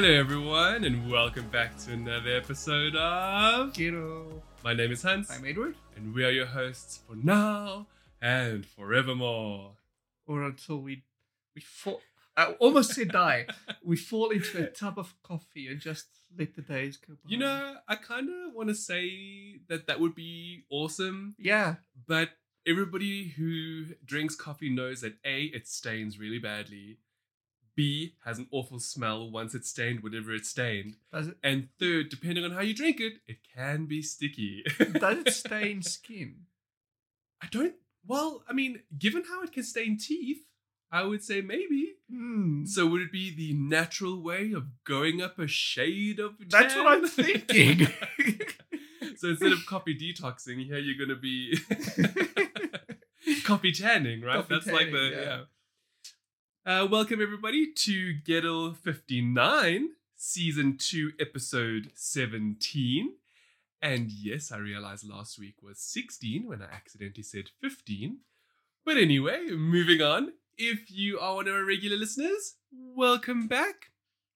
Hello, everyone, and welcome back to another episode of. Kiddo. My name is Hans, I'm Edward. and we are your hosts for now and forevermore. Or until we we fall. I almost said die. we fall into a tub of coffee and just let the days go by. You know, I kind of want to say that that would be awesome, Yeah. but everybody who drinks coffee knows that A, it stains really badly, B, has an awful smell once it's stained, whatever it's stained, Does it and third, depending on how you drink it, it can be sticky. does it stain skin? I don't. Well, I mean, given how it can stain teeth, I would say maybe. Hmm. So would it be the natural way of going up a shade of? That's what I'm thinking. so instead of coffee detoxing, here you're gonna be coffee tanning, right? Coffee That's like the yeah. yeah. Uh, welcome everybody to Gettle 59, season two, episode 17. And yes, I realized last week was 16 when I accidentally said 15. But anyway, moving on. If you are one of our regular listeners, welcome back.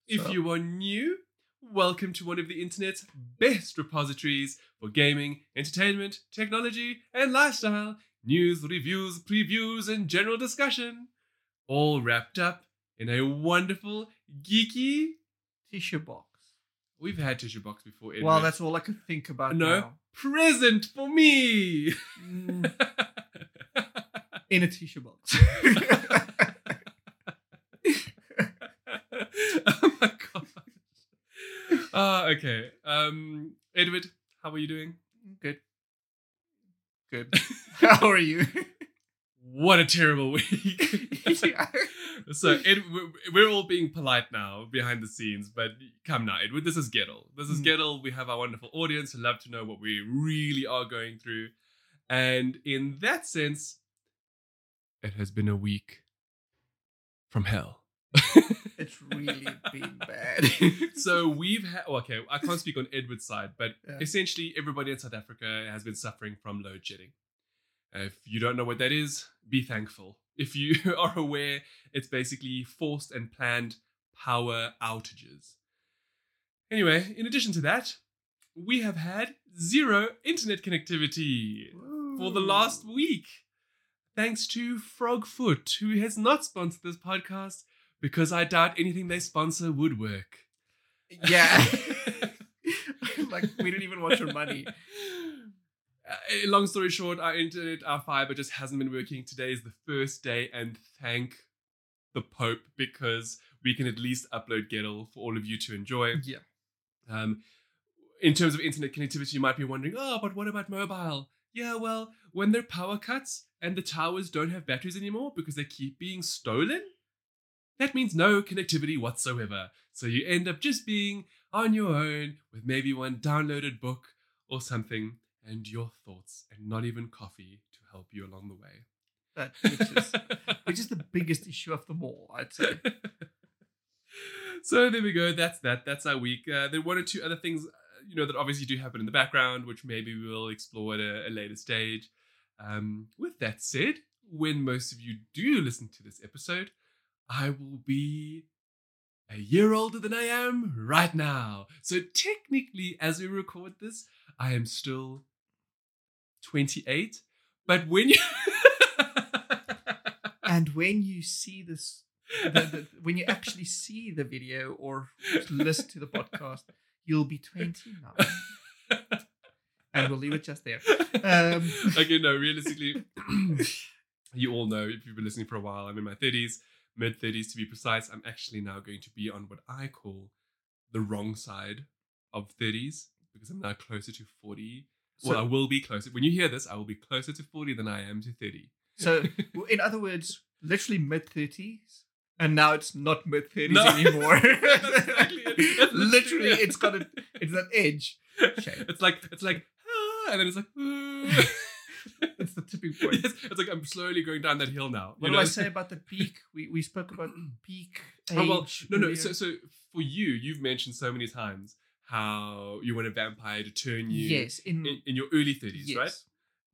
If you are new, welcome to one of the internet's best repositories for gaming, entertainment, technology, and lifestyle, news, reviews, previews, and general discussion. All wrapped up in a wonderful, geeky. Tissue box. We've had tissue box before. Well, that's all I could think about no now. present for me. Mm, in a tissue box. oh my god. Uh, okay. Um, Edward, how are you doing? Good. Good. How are you? What a terrible week. so, Ed, we're- all being polite now behind the scenes, but come now, Edward. This is Gettle. This is Mm. Gettle. We have our wonderful audience who love to know what we really are going through, and in that sense, it has been a week from hell. it's really been bad. so we've had okay i can't speak on edward's side but Yeah. essentially everybody in south africa has been suffering from load shedding if you don't know what that is be thankful. If you are aware it's basically forced and planned power outages. Anyway in addition to that we have had zero internet connectivity for the last week. Thanks to Frogfoot who has not sponsored this podcast because i doubt anything they sponsor would work. Yeah. like we didn't even want your money. Uh, long story short, our internet, our fiber just hasn't been working. Today is the first day, and thank the Pope because we can at least upload Gettle for all of you to enjoy. Yeah. Um, in terms of internet connectivity, you might be wondering, oh, but what about mobile? Yeah, well, when there are power cuts and the towers don't have batteries anymore because they keep being stolen, that means no connectivity whatsoever. So you end up just being on your own with maybe one downloaded book or something and your thoughts and not even coffee to help you along the way. That which is which is the biggest issue of them all, I'd say. so there we go. That's that. That's our week. Uh, there are one or two other things, uh, you know, that obviously do happen in the background, which maybe we'll explore at a, a later stage. Um, with that said, when most of you do listen to this episode, I will be a year older than I am right now. So technically, as we record this, I am still 28. But when you And when you see this the, the, when you actually see the video or listen to the podcast, you'll be 20 now. And we'll leave it just there. Um, okay, no, realistically, you all know if you've been listening for a while, I'm in my 30s, mid 30s to be precise. I'm actually now going to be on what I call the wrong side of 30s because I'm now closer to 40. Well, I will be closer. When you hear this, I will be closer to 40 than I am to 30. so, in other words, literally mid 30s. And now it's not mid 30s No. anymore. Exactly it. Literally, literally it. it's got a, it's that edge. Shame. It's like, it's like, ah, and then it's like, ah. It's the tipping point. Yes, it's like I'm slowly going down that hill now. What you do know? I say about the peak? We we spoke about peak age. Oh, well, no, no. So, so for you, you've mentioned so many times how you want a vampire to turn you yes, in, in, in your early 30s, yes. right?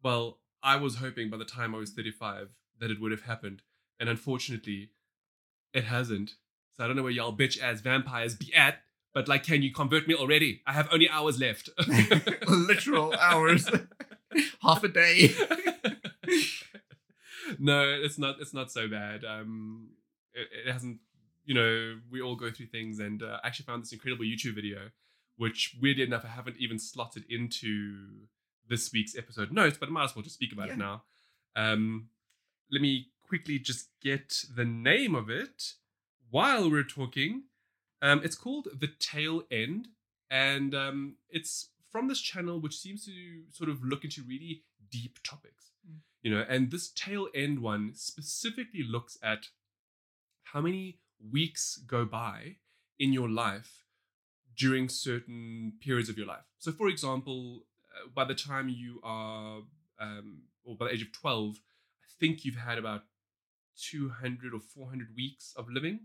Well, I was hoping by the time I was 35 that it would have happened. And unfortunately, it hasn't. So I don't know where y'all bitch as vampires be at, but like, can you convert me already? I have only hours left. Literal hours. Half a day. no, it's not. It's not so bad. Um, it, it hasn't. You know, we all go through things, and uh, I actually found this incredible YouTube video, which weirdly enough I haven't even slotted into this week's episode notes, but I might as well just speak about Yeah. it now. Um, let me quickly just get the name of it while we're talking. Um, it's called The Tail End, and um, it's from this channel which seems to sort of look into really deep topics. Mm. You know, and this tail end one specifically looks at how many weeks go by in your life during certain periods of your life. So, for example, uh, by the time you are, um, or by the age of 12, I think you've had about 200 or 400 weeks of living.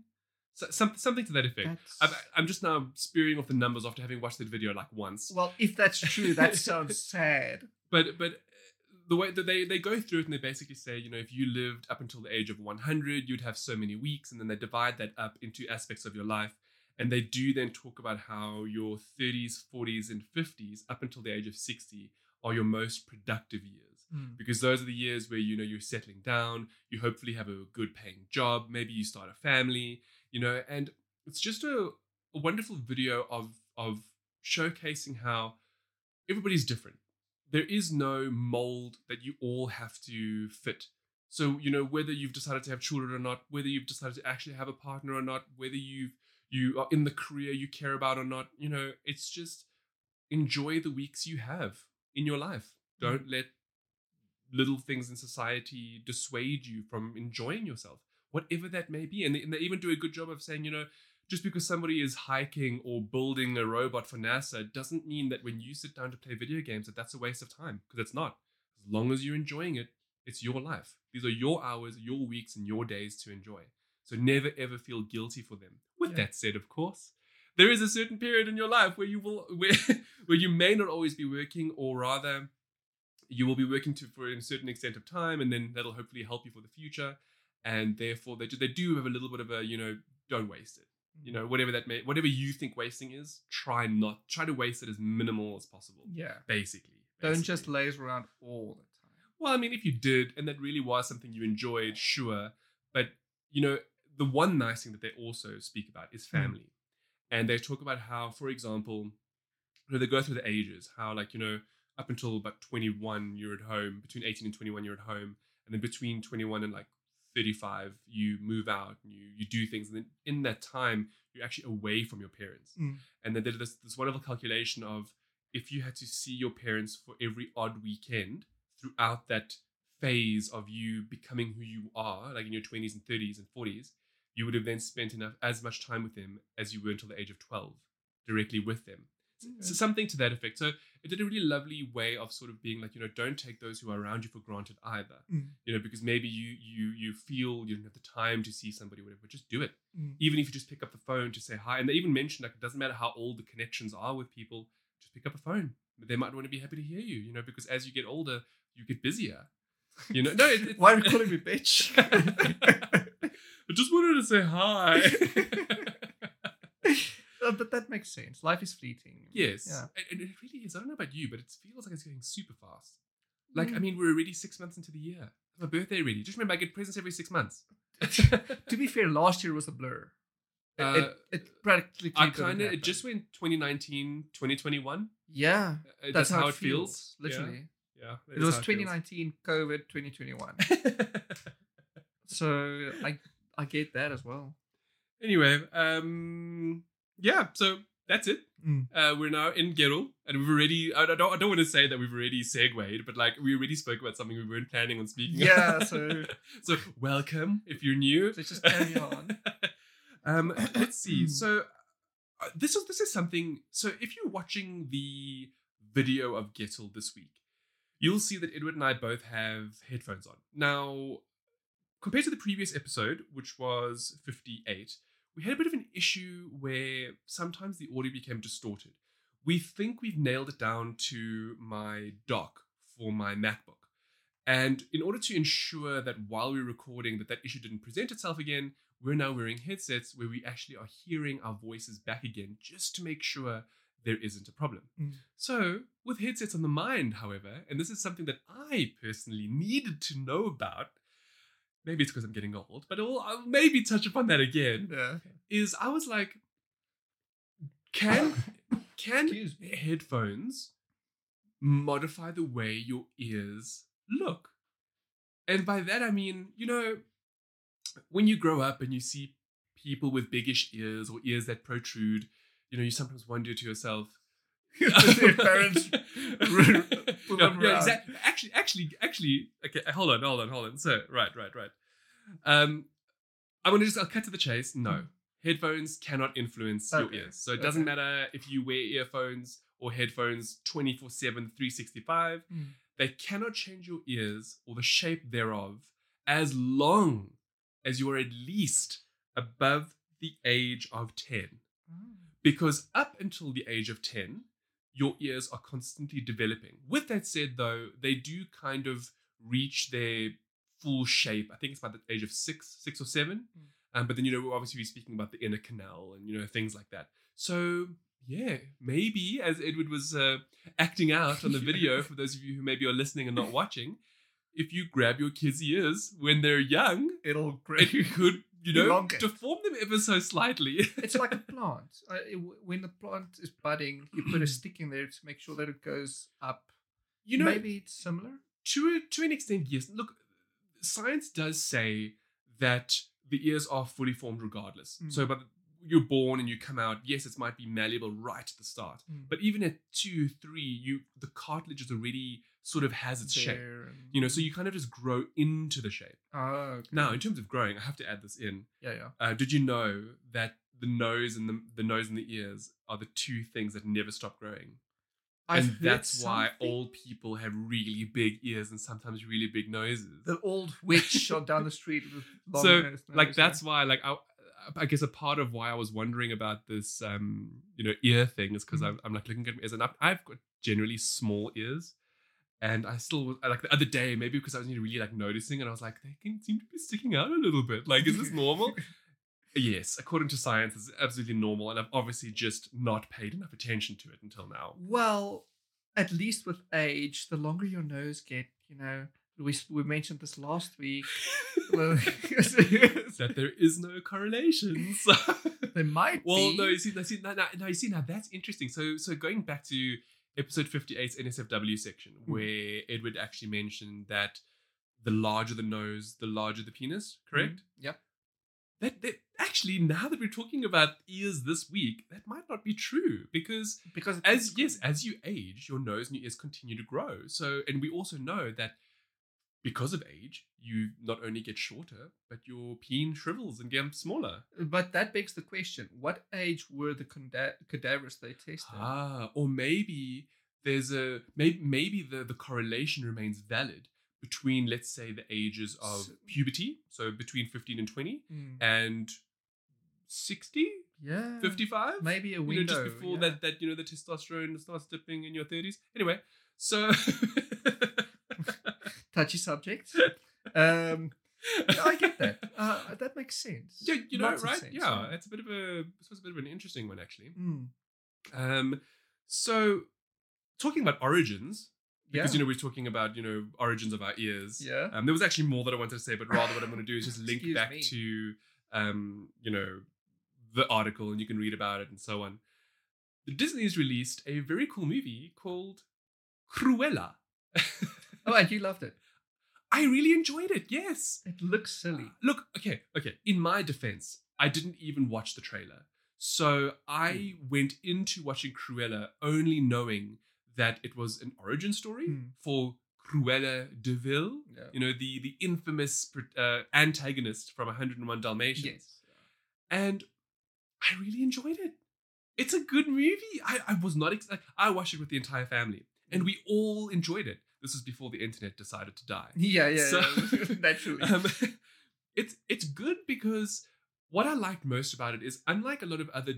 So, some, something to that effect. I'm, I'm just now spewing off the numbers after having watched that video like once. well, if that's true, that sounds sad. but but uh, the way that they they go through it and they basically say you know if you lived up until the age of 100 you'd have so many weeks and then they divide that up into aspects of your life and they do then talk about how your 30s 40s and 50s up until the age of 60 are your most productive years. Mm. because those are the years where you know you're settling down you hopefully have a good paying job maybe you start a family you know and it's just a, a wonderful video of of showcasing how everybody's different. There is no mold that you all have to fit. So you know whether you've decided to have children or not whether you've decided to actually have a partner or not whether you've you are in the career you care about or not you know it's just enjoy the weeks you have in your life mm. don't let little things in society dissuade you from enjoying yourself, whatever that may be. And they, and they even do a good job of saying, you know, just because somebody is hiking or building a robot for NASA doesn't mean that when you sit down to play video games that that's a waste of time because it's not. As long as you're enjoying it, it's your life. These are your hours, your weeks, and your days to enjoy. So never ever feel guilty for them. With Yeah. that said, of course, there is a certain period in your life where you will where where you may not always be working, or rather, you will be working to for a certain extent of time, and then that'll hopefully help you for the future. And therefore, they do, they do have a little bit of a you know don't waste it. You mm. know whatever that may whatever you think wasting is, try not try to waste it as minimal as possible. Yeah. Basically, Don't just basically. laze around all the time. Well, I mean, if you did, and that really was something you enjoyed, sure. But, you know, the one nice thing that they also speak about is family. And they talk about how, for example, you know, they go through the ages, how, like, you know, up until about 21, you're at home, between 18 and 21, you're at home. And then between 21 and like 35, you move out and you, you do things. And then in that time, you're actually away from your parents. Mm. And then there's this, this wonderful calculation of if you had to see your parents for every odd weekend throughout that phase of you becoming who you are, like in your 20s and 30s and 40s, you would have then spent enough as much time with them as you were until the age of 12, directly with them. So, so something to that effect. So it did a really lovely way of sort of being like, you know, don't take those who are around you for granted either. Mm. You know, because maybe you you you feel you don't have the time to see somebody, whatever, just do it Mm. even if you just pick up the phone to say hi. And they even mentioned like it doesn't matter how old the connections are with people, just pick up a phone. They might want to be happy to hear you, you know, because as you get older, you get busier. You know, no, it, it, Why are you calling me bitch? I just wanted to say hi. Uh, but that makes sense. Life is fleeting. yes, Yeah. and, and it really is. I don't know about you, but it feels like it's going super fast. Like, I Mm. mean, we're already six months into the year. It's my birthday already. Just remember, I get presents every six months. to be fair, last year was a blur. It, Uh, it, it practically. I kind of, it just went 2019, 2021. Yeah, Uh, that's, how, it feels. Yeah. Literally, Yeah. it was 2019, COVID, 2021. so I I get that as well. anyway, um, yeah, so that's it. Mm. Uh, we're now in Gerul, and we've already, I don't, I don't want to say that we've already segued, but like we already spoke about something we weren't planning on speaking Yeah, about. so- so welcome if you're new. So just carry on. um, let's see. So uh, this is this is something. So if you're watching the video of Gettle this week, you'll see that Edward and I both have headphones on. Now, compared to the previous episode, which was 58, we had a bit of an issue where sometimes the audio became distorted. We think we've nailed it down to my dock for my MacBook. And in order to ensure that while we're recording that that issue didn't present itself again, we're now wearing headsets where we actually are hearing our voices back again just to make sure there isn't a problem. Mm. So, with headsets on the mind, however, and this is something that I personally needed to know about, maybe it's because I'm getting old, but I'll, I'll uh, maybe touch upon that again, Yeah. is I was like, can can headphones modify the way your ears look? And by that I mean, you know, when you grow up and you see people with biggish ears or ears that protrude, you know, you sometimes wonder to yourself, Their parents pull no, them yeah, around. exactly. Actually, actually, actually. Okay, hold on, hold on, hold on. So, right, right, right. Um, I'm gonna just. I'll cut to the chase. No, Mm. headphones cannot influence Okay, your ears. So it doesn't okay. matter if you wear earphones or headphones 24 7, 365. Mm. They cannot change your ears or the shape thereof as long as you are at least above the age of 10 Oh. because up until the age of 10 your ears are constantly developing with that said though they do kind of reach their full shape i think it's about the age of six six or seven Mm. um, but then you know we're obviously speaking about the inner canal and you know things like that so yeah maybe as edward was uh, acting out on the video for those of you who maybe are listening and not watching if you grab your kids ears when they're young It'll grow. it could you know deform ever so slightly it's like a plant. When the plant is budding, you put a stick in there to make sure that it goes up. you know maybe it's similar. to a, to an extent, yes. Look, science does say that the ears are fully formed regardless. Mm. So, but you're born and you come out. Yes, it might be malleable right at the start, Mm. but even at two, three, you the cartilage is already sort of has its shape. You know, so you kind of just grow into the shape. Oh, okay. Now, in terms of growing, I have to add this in. yeah, yeah. Uh, did you know that the nose and the the nose and the ears are the two things that never stop growing? I've and that's why old people have really big ears and sometimes really big noses. the old witch on down the street with long so nose, like nose, that's why like I, I guess a part of why I was wondering about this um you know ear thing is because Mhm. I'm, I'm like looking at my ears and I've, I've got generally small ears and I still was- like the other day maybe because I was really like noticing and I was like they can seem to be sticking out a little bit like is this normal yes according to science it's absolutely normal and I've obviously just not paid enough attention to it until now Well, at least with age, the longer your nose get, you know, we we mentioned this last week. well, that there is no correlation so there might Well, be. no, you see, now, now, now, you see, now that's interesting. So, so going back to episode 58's NSFW section, Hmm. where Edward actually mentioned that the larger the nose, the larger the penis, correct? Mm, Yep. That, that actually, now that we're talking about ears this week, that might not be true because Because as yes, as you age, your nose and your ears continue to grow. So, and we also know that because of age, you not only get shorter, but your peen shrivels and gets smaller. But that begs the question: What age were the cadavers they tested? Ah, or maybe there's a maybe maybe the the correlation remains valid between let's say the ages of So- puberty, so between 15 and 20 Mm, and 60, yeah, 55, maybe a you know window. just before yeah. that that you know the testosterone starts dipping in your 30s. Anyway, so touchy subject. Um, yeah, I get that. Uh, that makes sense. yeah, you know, Lots right? sense, yeah, it's a bit of a this was a bit of an interesting one actually. Mm, Um, so talking about origins, because yeah. you know we're talking about you know origins of our ears. Yeah. Um, there was actually more that I wanted to say, but rather what I'm going to do is just link Excuse back me. to um, you know the article and you can read about it and so on. The Disney's released a very cool movie called Cruella. oh, and you loved it. I really enjoyed it. Yes. It looks silly. Look, okay, okay. In my defense, I didn't even watch the trailer. So I went into watching Cruella only knowing that it was an origin story Hmm. for Cruella de Vil, Yeah. you know, the, the infamous uh, antagonist from 101 Dalmatians. Yes. And I really enjoyed it. It's a good movie. I, I was not, ex- I watched it with the entire family and we all enjoyed it. This was before the internet decided to die. Yeah, yeah, So- yeah. naturally. Um, it's it's good because what I liked most about it is unlike a lot of other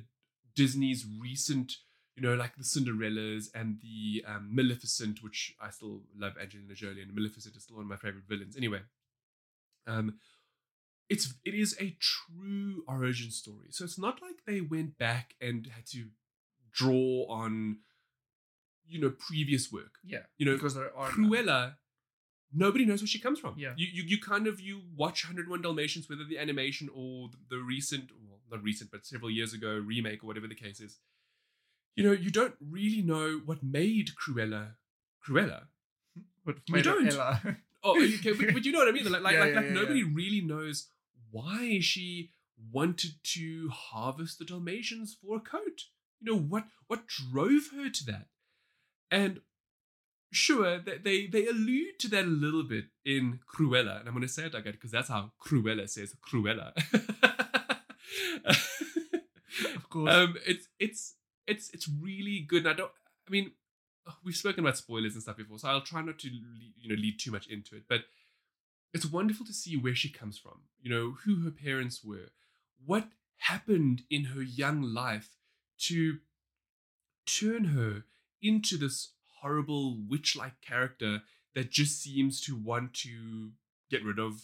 Disney's recent, you know, like the Cinderellas and the um, Maleficent, which I still love Angelina Jolie, and Maleficent is still one of my favorite villains. Anyway, um, it's it is a true origin story. So it's not like they went back and had to draw on, you know, previous work. Yeah. You know, because there are Cruella, nobody knows where she comes from. Yeah. You, you you kind of you watch 101 Dalmatians, whether the animation or the, the recent, well, not recent, but several years ago remake or whatever the case is. You know, you don't really know what made Cruella Cruella. But We made don't. Ella. Oh, okay, but, but you know what I mean. Like like Yeah, like, yeah, like yeah, nobody really knows why she wanted to harvest the Dalmatians for a coat. You know what what drove her to that, and sure they they, they allude to that a little bit in Cruella, and I'm going to say it again because that's how Cruella says Cruella. of course. um, it's it's it's it's really good. And I don't. I mean, we've spoken about spoilers and stuff before, so I'll try not to you know lead too much into it. But it's wonderful to see where she comes from. You know who her parents were, what happened in her young life to turn her into this horrible witch-like character that just seems to want to get rid of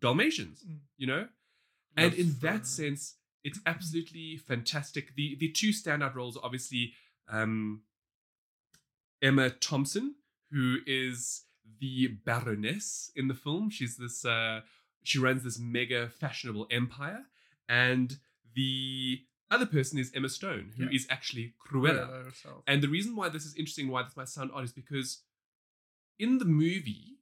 Dalmatians. Mm. You know, and in for- that sense, it's absolutely fantastic. The the two standout roles are obviously um, Emma Thompson, who is the Baroness in the film. She's this uh, she runs this mega fashionable empire, and the other person is Emma Stone, who is Yeah. actually Cruella. Cruella herself. And the reason why this is interesting, why this might sound odd, is because in the movie,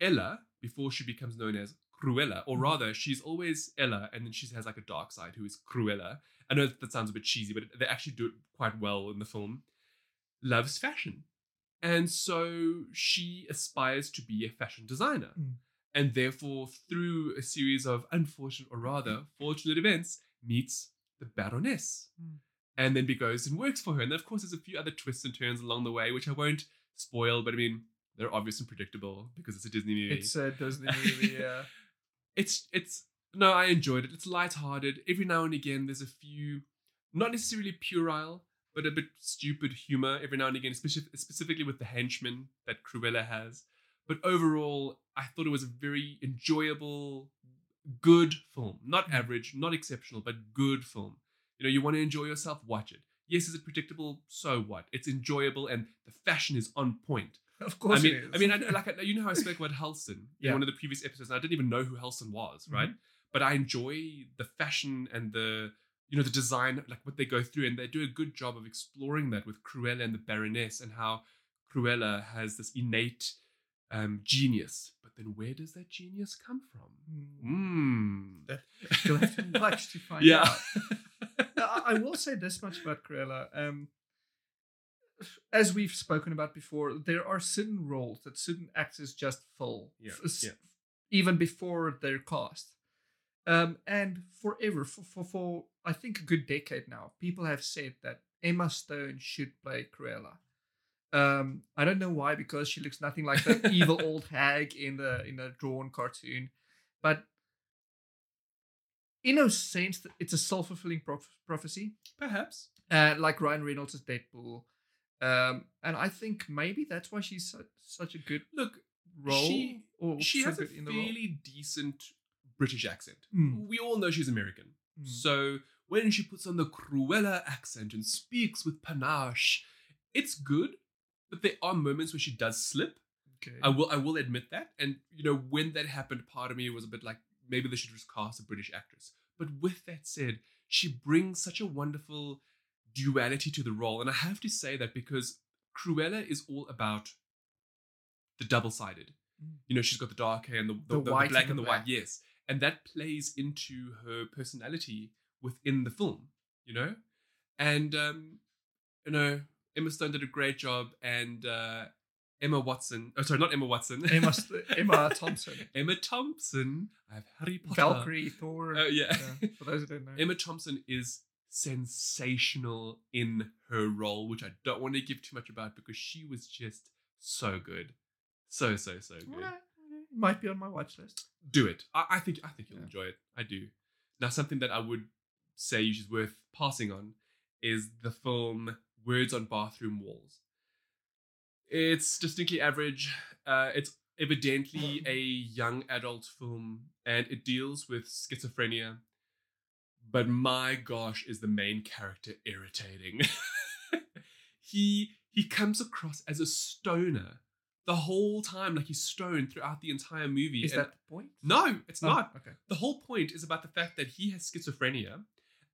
Ella, before she becomes known as Cruella, or Mhm. rather, she's always Ella, and then she has like a dark side who is Cruella. I know that sounds a bit cheesy, but they actually do it quite well in the film. Loves fashion. And so she aspires to be a fashion designer. Mm. And therefore, through a series of unfortunate, or rather, fortunate events, meets the Baroness Mm. and then he goes and works for her. And then, of course, there's a few other twists and turns along the way, which I won't spoil, but I mean, they're obvious and predictable because it's a Disney movie. It's a Disney movie, yeah. it's it's no, I enjoyed it. It's lighthearted. Every now and again, there's a few, not necessarily puerile, but a bit stupid humor every now and again, especially specifically with the henchman that Cruella has. But overall, I thought it was a very enjoyable, good film. Not average, not exceptional, but good film. You know, you want to enjoy yourself, watch it. Yes, is it predictable? So what? It's enjoyable, and the fashion is on point. Of course I mean, it is. I mean, I, like I- you know how I spoke about Halston Yeah. in one of the previous episodes. And I didn't even know who Halston was, mm-hmm. right? But I enjoy the fashion and the you know the design, like what they go through, and they do a good job of exploring that with Cruella and the Baroness, and how Cruella has this innate um, genius. But then, where does that genius come from? Mm. Mm. You'll have to watch to find yeah. out. Now, I will say this much about Cruella. Um, as we've spoken about before, there are certain roles that certain actors just fill, Yeah, f- yeah. even before they're cast. Um, and forever, for, for, for I think a good decade now, people have said that Emma Stone should play Cruella. Um, I don't know why, because she looks nothing like the evil old hag in the in the drawn cartoon, but in a sense, it's a self fulfilling prof- prophecy Perhaps. uh, like Ryan Reynolds as Deadpool. Um, and I think maybe that's why she's su- such a good Look, role. she- she so has a in the role. fairly decent British accent. Mm. We all know she's American. Mm. So when she puts on the Cruella accent and speaks with panache, it's good. But there are moments where she does slip. Okay. I will I will admit that. And you know, when that happened, part of me was a bit like maybe they should just cast a British actress. But with that said, she brings such a wonderful duality to the role. And I have to say that because Cruella is all about the double-sided. Mm. You know, she's got the dark hair and the, the, The the- black and and the the white, yes. And that plays into her personality within the film, you know? And um, you know, Emma Stone did a great job and uh Emma Watson. Oh, sorry, not Emma Watson. Emma, Emma Thompson, Emma Thompson. I have Harry Potter. Valkyrie, Thor. Oh yeah. yeah, for those who don't know. Emma Thompson is sensational in her role, which I don't want to give too much about because she was just so good, so so so good. Alright, Might be on my watch list. Do it. I, I think I think you'll Yeah. enjoy it. I do. Now, something that I would say is worth passing on is the film Words on Bathroom Walls. It's distinctly average. Uh, it's evidently a young adult film and it deals with schizophrenia. But my gosh, is the main character irritating. he he comes across as a stoner the whole time, like he's stoned throughout the entire movie. Is and- that the point? no, it's Oh, not. Okay. The whole point is about the fact that he has schizophrenia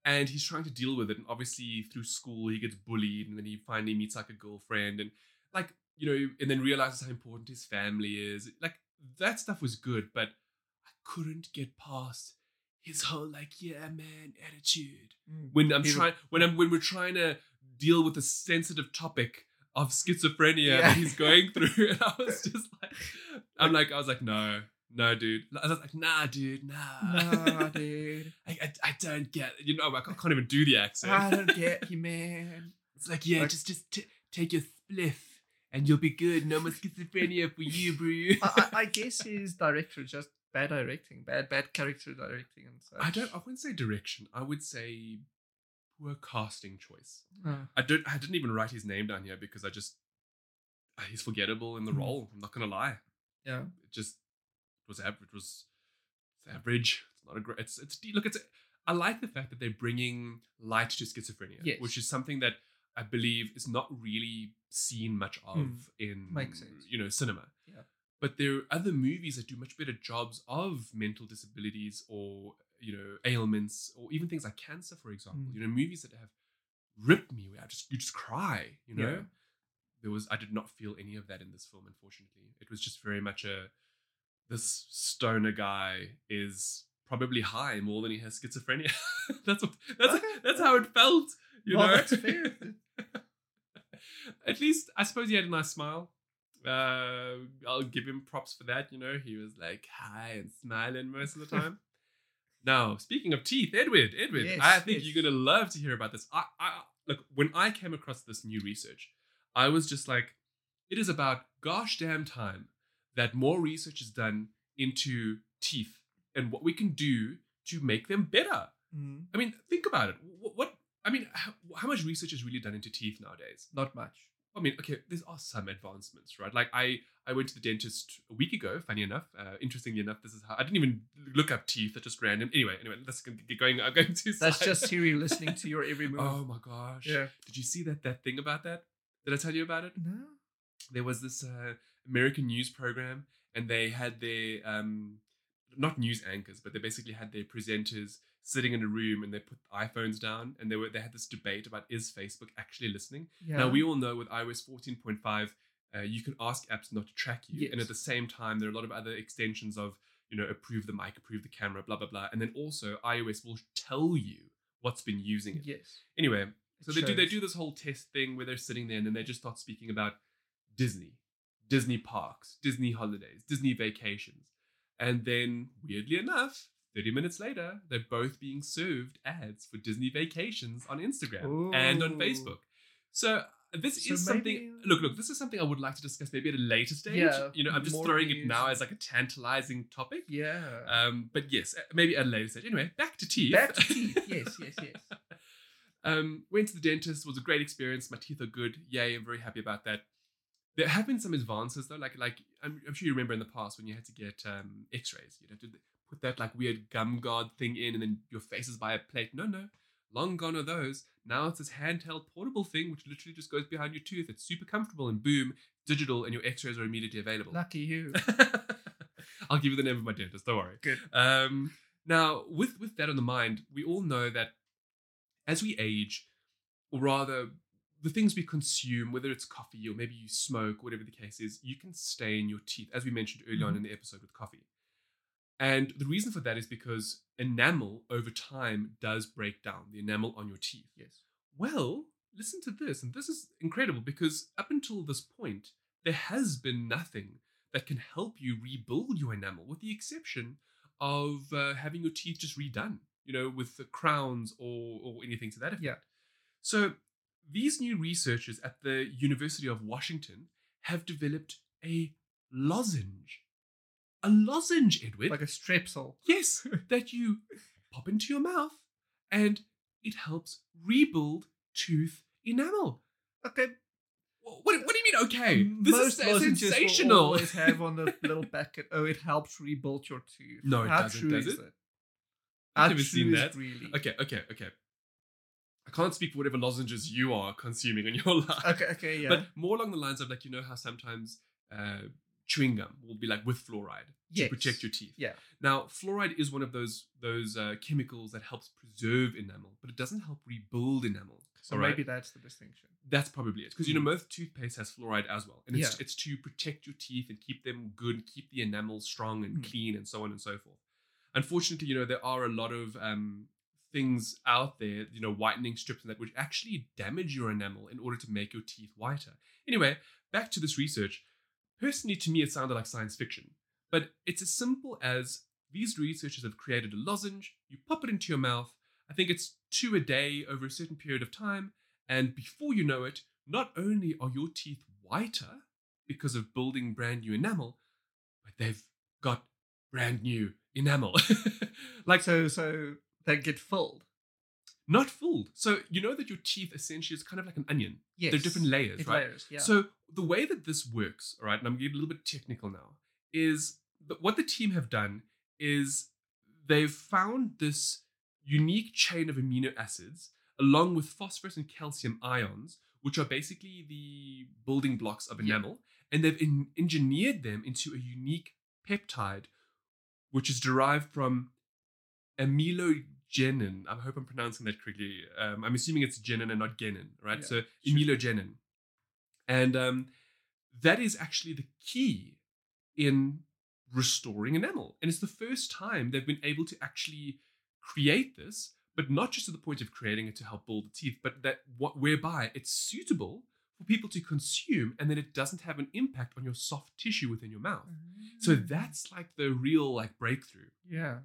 and he's trying to deal with it. And obviously, through school, he gets bullied and then he finally meets like a girlfriend and, like, you know, and then realizes how important his family is. Like, that stuff was good, but I couldn't get past his whole, like, yeah, man, attitude. Mm. When I'm trying, when I'm, when we're trying to deal with a sensitive topic of schizophrenia Yeah. that he's going through, and I was just like, I'm like, I was like, no, no, dude. I was like, nah, dude, nah. Nah, dude. I, I, I don't get you know I can't can't even do the accent. I don't get you, man. it's like yeah, Like- just just t- take your spliff and you'll be good. No more schizophrenia for you, bro. I, I, I guess his director just bad directing, bad bad character directing, and such. I don't. I wouldn't say direction. I would say poor casting choice. I don't. I didn't even write his name down here because I just he's forgettable in the Hmm. role. I'm not gonna lie. yeah. It just was average. Was it's average. It's not a great. It's it's look. It's. I like the fact that they're bringing light to schizophrenia, Yes. which is something that I believe is not really seen much of Mm. in Makes sense. you know cinema. Yeah. But there are other movies that do much better jobs of mental disabilities or you know ailments or even things like cancer, for example. Mm. You know movies that have ripped me where I just you just cry. You know Yeah. there was I did not feel any of that in this film, unfortunately. It was just very much a this stoner guy is probably high more than he has schizophrenia. that's what that's Okay. that's how it felt. You Well, know. At least I suppose he had a nice smile. Uh, I'll give him props for that. You know, he was like high and smiling most of the time. now, speaking of teeth, Edward, Edward, Yes, I think yes. you're gonna love to hear about this. I, I look when I came across this new research, I was just like, it is about gosh damn time that more research is done into teeth and what we can do to make them better. Mm, I mean, think about it. What, what I mean, how, how much research is really done into teeth nowadays? not much. I mean, okay, there are some advancements, right? Like I, I went to the dentist a week ago. Funny enough, uh, interestingly enough, this is how I didn't even look up teeth. That's just random. Anyway, anyway, let's get going. I'm going to. That's side. just Siri listening to your every move. Oh my gosh! yeah. Did you see that that thing about that? Did I tell you about it? No. There was this uh, American news program, and they had their um, not news anchors, but they basically had their presenters sitting in a room, and they put iPhones down, and they were they had this debate about is Facebook actually listening. Yeah. Now we all know with iOS 14.5, uh, you can ask apps not to track you, and at the same time, there are a lot of other extensions of you know approve the mic, approve the camera, blah blah blah, and then also iOS will tell you what's been using it. Yes. Anyway, so It they do they do this whole test thing where they're sitting there and then they just start speaking about Disney, Disney parks, Disney holidays, Disney vacations, and then weirdly enough. 30 minutes later, they're both being served ads for Disney vacations on Instagram and on Facebook. So this So is something. maybe- Look, look. This is something I would like to discuss maybe at a later stage. Yeah, you know, I'm just throwing it now as like a tantalizing topic. Yeah. Um, but yes, uh, maybe at a later stage. Anyway, back to teeth. Back to teeth. Yes, yes, yes. um, went to the dentist. Was a great experience. My teeth are good. Yay! I'm very happy about that. There have been some advances though. Like, like I'm, I'm sure you remember in the past when you had to get um, X-rays. You'd have to put that like weird gum guard thing in, and then your face is by a plate. No, no, long gone are those. Now it's this handheld portable thing which literally just goes behind your tooth. It's super comfortable and boom, digital, and your X-rays are immediately available. Lucky you. I'll give you the name of my dentist. Don't worry. Good. Um, now, with with that on the mind, we all know that as we age, or rather, the things we consume, whether it's coffee or maybe you smoke, whatever the case is, you can stain your teeth, as we mentioned earlier on Mhm. in the episode with coffee. And the reason for that is because enamel over time does break down the enamel on your teeth. Yes. Well, listen to this, and this is incredible because up until this point, there has been nothing that can help you rebuild your enamel, with the exception of uh, having your teeth just redone, you know, with the crowns or or anything to that effect. Yeah. So these new researchers at the University of Washington have developed a lozenge. A lozenge, Edward. Like a strepsil. Yes, that you pop into your mouth and it helps rebuild tooth enamel. Okay. What, what do you mean? Okay, this Most is lozenges will sensational. always have on the little packet. Oh, it helps rebuild your tooth. No, it How doesn't, true does is it? it? I've never seen that. really? Okay, okay, okay. I can't speak for whatever lozenges you are consuming in your life. Okay. Okay. Yeah. But more along the lines of like, you know how sometimes uh, chewing gum will be like with fluoride to protect your teeth. Yeah. Now, fluoride is one of those those uh, chemicals that helps preserve enamel, but it doesn't help rebuild enamel. so right? maybe that's the distinction. That's probably it. Because you know Mm. most toothpaste has fluoride as well, and it's Yeah. it's to protect your teeth and keep them good, keep the enamel strong and Mm. clean, and so on and so forth. Unfortunately, you know there are a lot of um, things out there, you know, whitening strips and that, which actually damage your enamel in order to make your teeth whiter. Anyway, back to this research. Personally, to me, it sounded like science fiction, but it's as simple as these researchers have created a lozenge. You pop it into your mouth. I think it's two a day over a certain period of time. And before you know it, not only are your teeth whiter because of building brand new enamel, but they've got brand new enamel. like, So so they get filled. not fooled. So, you know that your teeth essentially is kind of like an onion. Yes. They're different layers, right? layers. Yeah. So, the way that this works, all right, and I'm getting a little bit technical now, is that what the team have done is they've found this unique chain of amino acids along with phosphorus and calcium ions, which are basically the building blocks of Yeah. enamel, and they've en- engineered them into a unique peptide, which is derived from amelogenin. I hope I'm pronouncing that correctly. Um, I'm assuming it's genin and not genin, right? Yeah, so sure. and um, that is actually the key in restoring enamel. And it's the first time they've been able to actually create this, but not just to the point of creating it to help build the teeth, but that what whereby it's suitable for people to consume and then it doesn't have an impact on your soft tissue within your mouth. So Mm. that's like the real like breakthrough. yeah.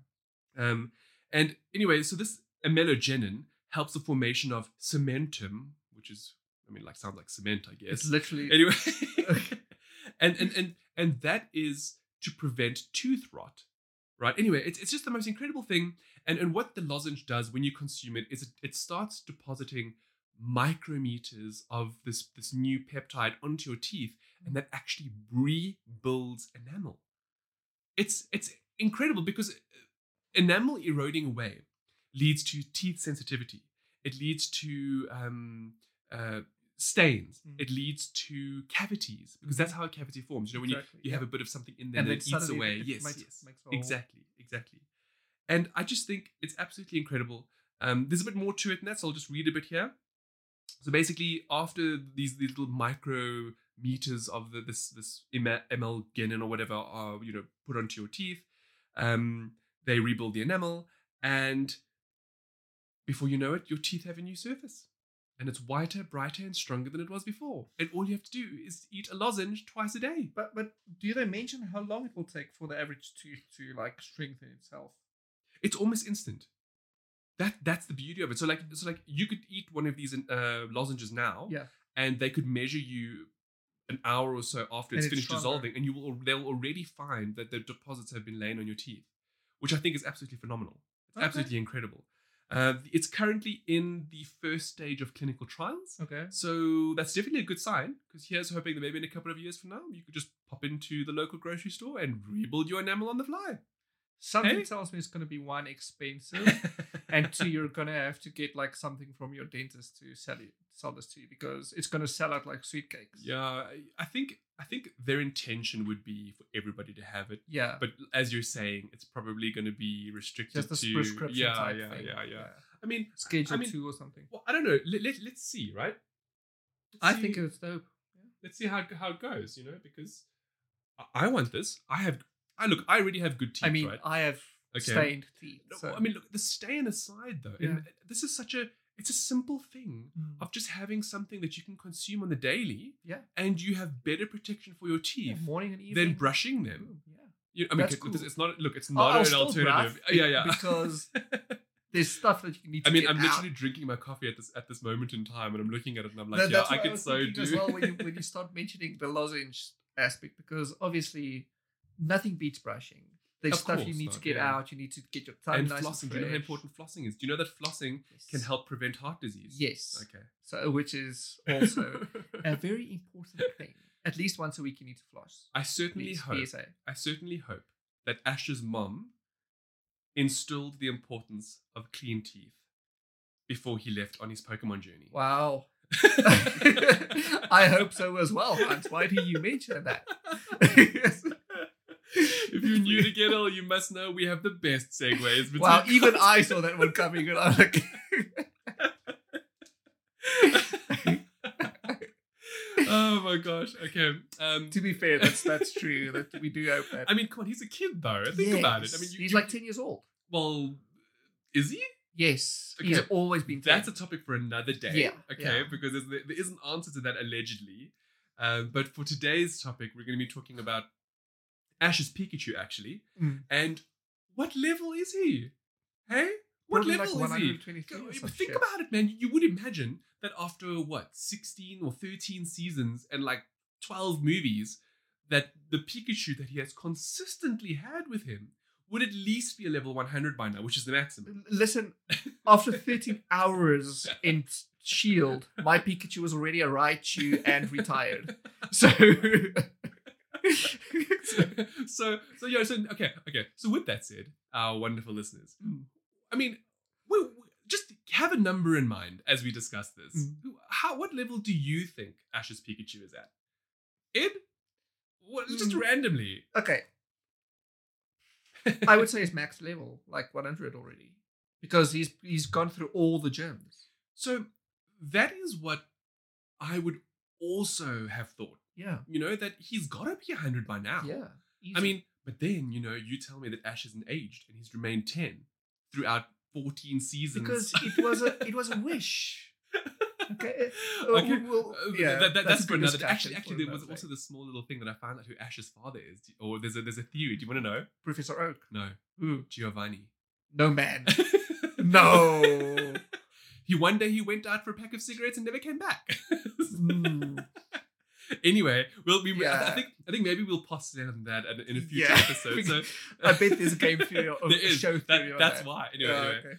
Um, and anyway, so this amelogenin helps the formation of cementum, which is, I mean, like sounds like cement, I guess. It's literally anyway, and and and and that is to prevent tooth rot, right? Anyway, it's it's just the most incredible thing. And and what the lozenge does when you consume it is it, it starts depositing micrometers of this this new peptide onto your teeth, and that actually rebuilds enamel. It's it's incredible because enamel eroding away leads to teeth sensitivity. It leads to um, uh, stains. Mm. It leads to cavities because that's how a cavity forms. You know, when Exactly, you, you have a bit of something in there And that then eats away. it yes, makes- yes, makes exactly, exactly. And I just think it's absolutely incredible. Um, there's a bit more to it than that, so I'll just read a bit here. So basically, after these, these little micrometers of the, this this amelogenin or whatever are you know put onto your teeth, um, they rebuild the enamel, and before you know it, your teeth have a new surface, and it's whiter, brighter, and stronger than it was before. And all you have to do is eat a lozenge twice a day. But but do they mention how long it will take for the average tooth to like strengthen itself? It's almost instant. That that's the beauty of it. So like so like you could eat one of these uh, lozenges now, Yeah. and they could measure you an hour or so after it's it's finished stronger. dissolving, and you will they'll already find that the deposits have been laying on your teeth, which I think is absolutely phenomenal. It's Okay. absolutely incredible. Uh, it's currently in the first stage of clinical trials. Okay. So that's definitely a good sign because here's hoping that maybe in a couple of years from now, you could just pop into the local grocery store and rebuild your enamel on the fly. Something Hey? tells me it's going to be one expensive, and two you're going to have to get like something from your dentist to sell it, sell this to you because it's going to sell out like sweet cakes. Yeah, I- think I think their intention would be for everybody to have it, Yeah. but as you're saying, it's probably going to be restricted Just a to prescription Yeah, type yeah, thing. yeah, yeah, I mean, Schedule I mean- two or something. well, I don't know. Let, let, let's see, right? Let's I see- think it's dope. let's see how how it goes. You know, because I- I want this. I have. I look. I already have good teeth. I mean, right? I have Okay. stained teeth. No, so- I mean, look. The staying aside, though, and this is such a. It's a simple thing Mm. of just having something that you can consume on the daily, Yeah. and you have better protection for your Yeah, teeth morning and evening. than brushing them. Boom, Yeah. You, I mean, cool. it's not. Look, it's not I'll an alternative. yeah, yeah. because There's stuff that you need to I mean, I'm out. literally drinking my coffee at this at this moment in time, and I'm looking at it, and I'm like, That- yeah, I what could so do. as well when you when you start mentioning the lozenge aspect because obviously nothing beats brushing. There's Of stuff you need to get yeah. out. You need to get your tongue and nice flossing. and Do you know how important flossing is? Do you know that flossing can help prevent heart disease? Yes. Okay. So, uh, which is also a very important thing. At least once a week, you need to floss. I certainly Please, hope. PSA. I certainly hope that Ash's mom instilled the importance of clean teeth before he left on his Pokemon journey. Wow. I hope so as well, Hans. Why do you mention that? If you're new to Gettle, you must know we have the best segues. wow, even I saw that one coming, and I'm like, oh my gosh. Okay. Um, to be fair, that's that's true. That we do hope that. I mean, come on, he's a kid though. Think about it. I mean, you, he's you- like ten years old. well, is he? Yes, he's always been. 10. That's a topic for another day. Yeah, Okay, yeah. because there's, there is an answer to that allegedly. Um, but for today's topic, we're going to be talking about Ash's Pikachu actually, Mm. and what level is he? Hey, what Probably level like is he? 123 Go- or some Think shit. about it, man. You would imagine that after what, 16 or 13 seasons and like 12 movies, that the Pikachu that he has consistently had with him would at least be a level 100 by now, which is the maximum. Listen, after 13 hours in Shield, my Pikachu was already a Raichu and retired. So, so, so yeah, so okay, okay. So with that said, our wonderful listeners, Mm. I mean, we, we- just have a number in mind as we discuss this. Mm. How, what level do you think Ash's Pikachu is at? Ed, what, just Mm. randomly. okay, I would say it's max level, like 100 already, because he's he's gone through all the gyms. So that is what I would also have thought. Yeah, You know that he's got to be hundred by now. yeah. I mean, but then you know, you tell me that Ash hasn't aged and he's remained ten throughout fourteen seasons. because it was a it was a wish. Okay, uh, Okay, we- we'll- uh, yeah, that- that- that's that's, for good another. Actually, actually, there was also the small little thing that I found out who Ash's father is. Or there's a there's a theory. Do you want to know? Professor Oak. No, Who? Giovanni. No man. No. he one day he went out for a pack of cigarettes and never came back. Mm. Anyway, well, we I- I think I think maybe we'll postulate on that in, in a future Yeah. episode. So I bet there's a game theory or there a is. show That- theory. on that's that. why. Anyway, Yeah, anyway. okay.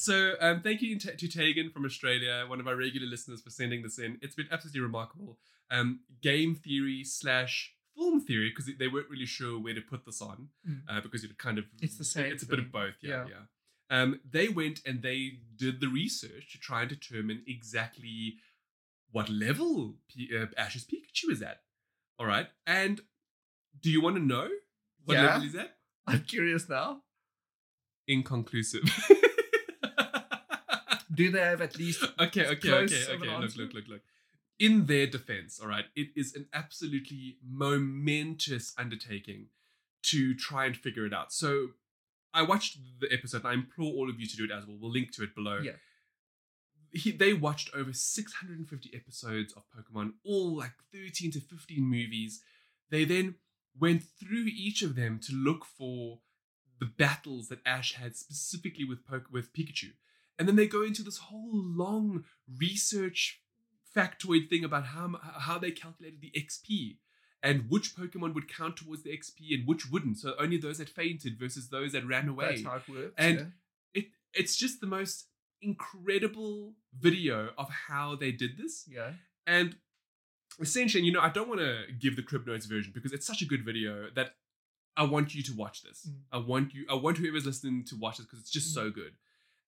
So, um, thank you to, to Tegan from Australia, one of our regular listeners, for sending this in. It's been absolutely remarkable. Um, game theory slash film theory, because they weren't really sure where to put this on, Mm. uh, because it kind of It's the same It's a bit of both. Yeah, Yeah. yeah. Um, they went and they did the research to try and determine exactly what level P- uh, Ash's Pikachu is at. All right, and do you want to know what Yeah. level he's at? I'm curious now. Inconclusive. Do they have at least okay, okay, okay, okay. Look, look, look, look. In their defense, all right, it is an absolutely momentous undertaking to try and figure it out. So I watched the episode. and I implore all of you to do it as well. We'll link to it below. Yeah. He, they watched over 650 episodes of Pokemon, all like 13 to 15 movies. They then went through each of them to look for the battles that Ash had specifically with Poke- with Pikachu. And then they go into this whole long research factoid thing about how how they calculated the XP and which Pokemon would count towards the XP and which wouldn't. So only those that fainted versus those that ran away. That's how it works. And- yeah. It it's just the most incredible video of how they did this. yeah. And essentially, you know, I don't want to give the Crib Notes version because it's such a good video that I want you to watch this. Mm. I want you, I want whoever's listening to watch this because it's just Mm. so good.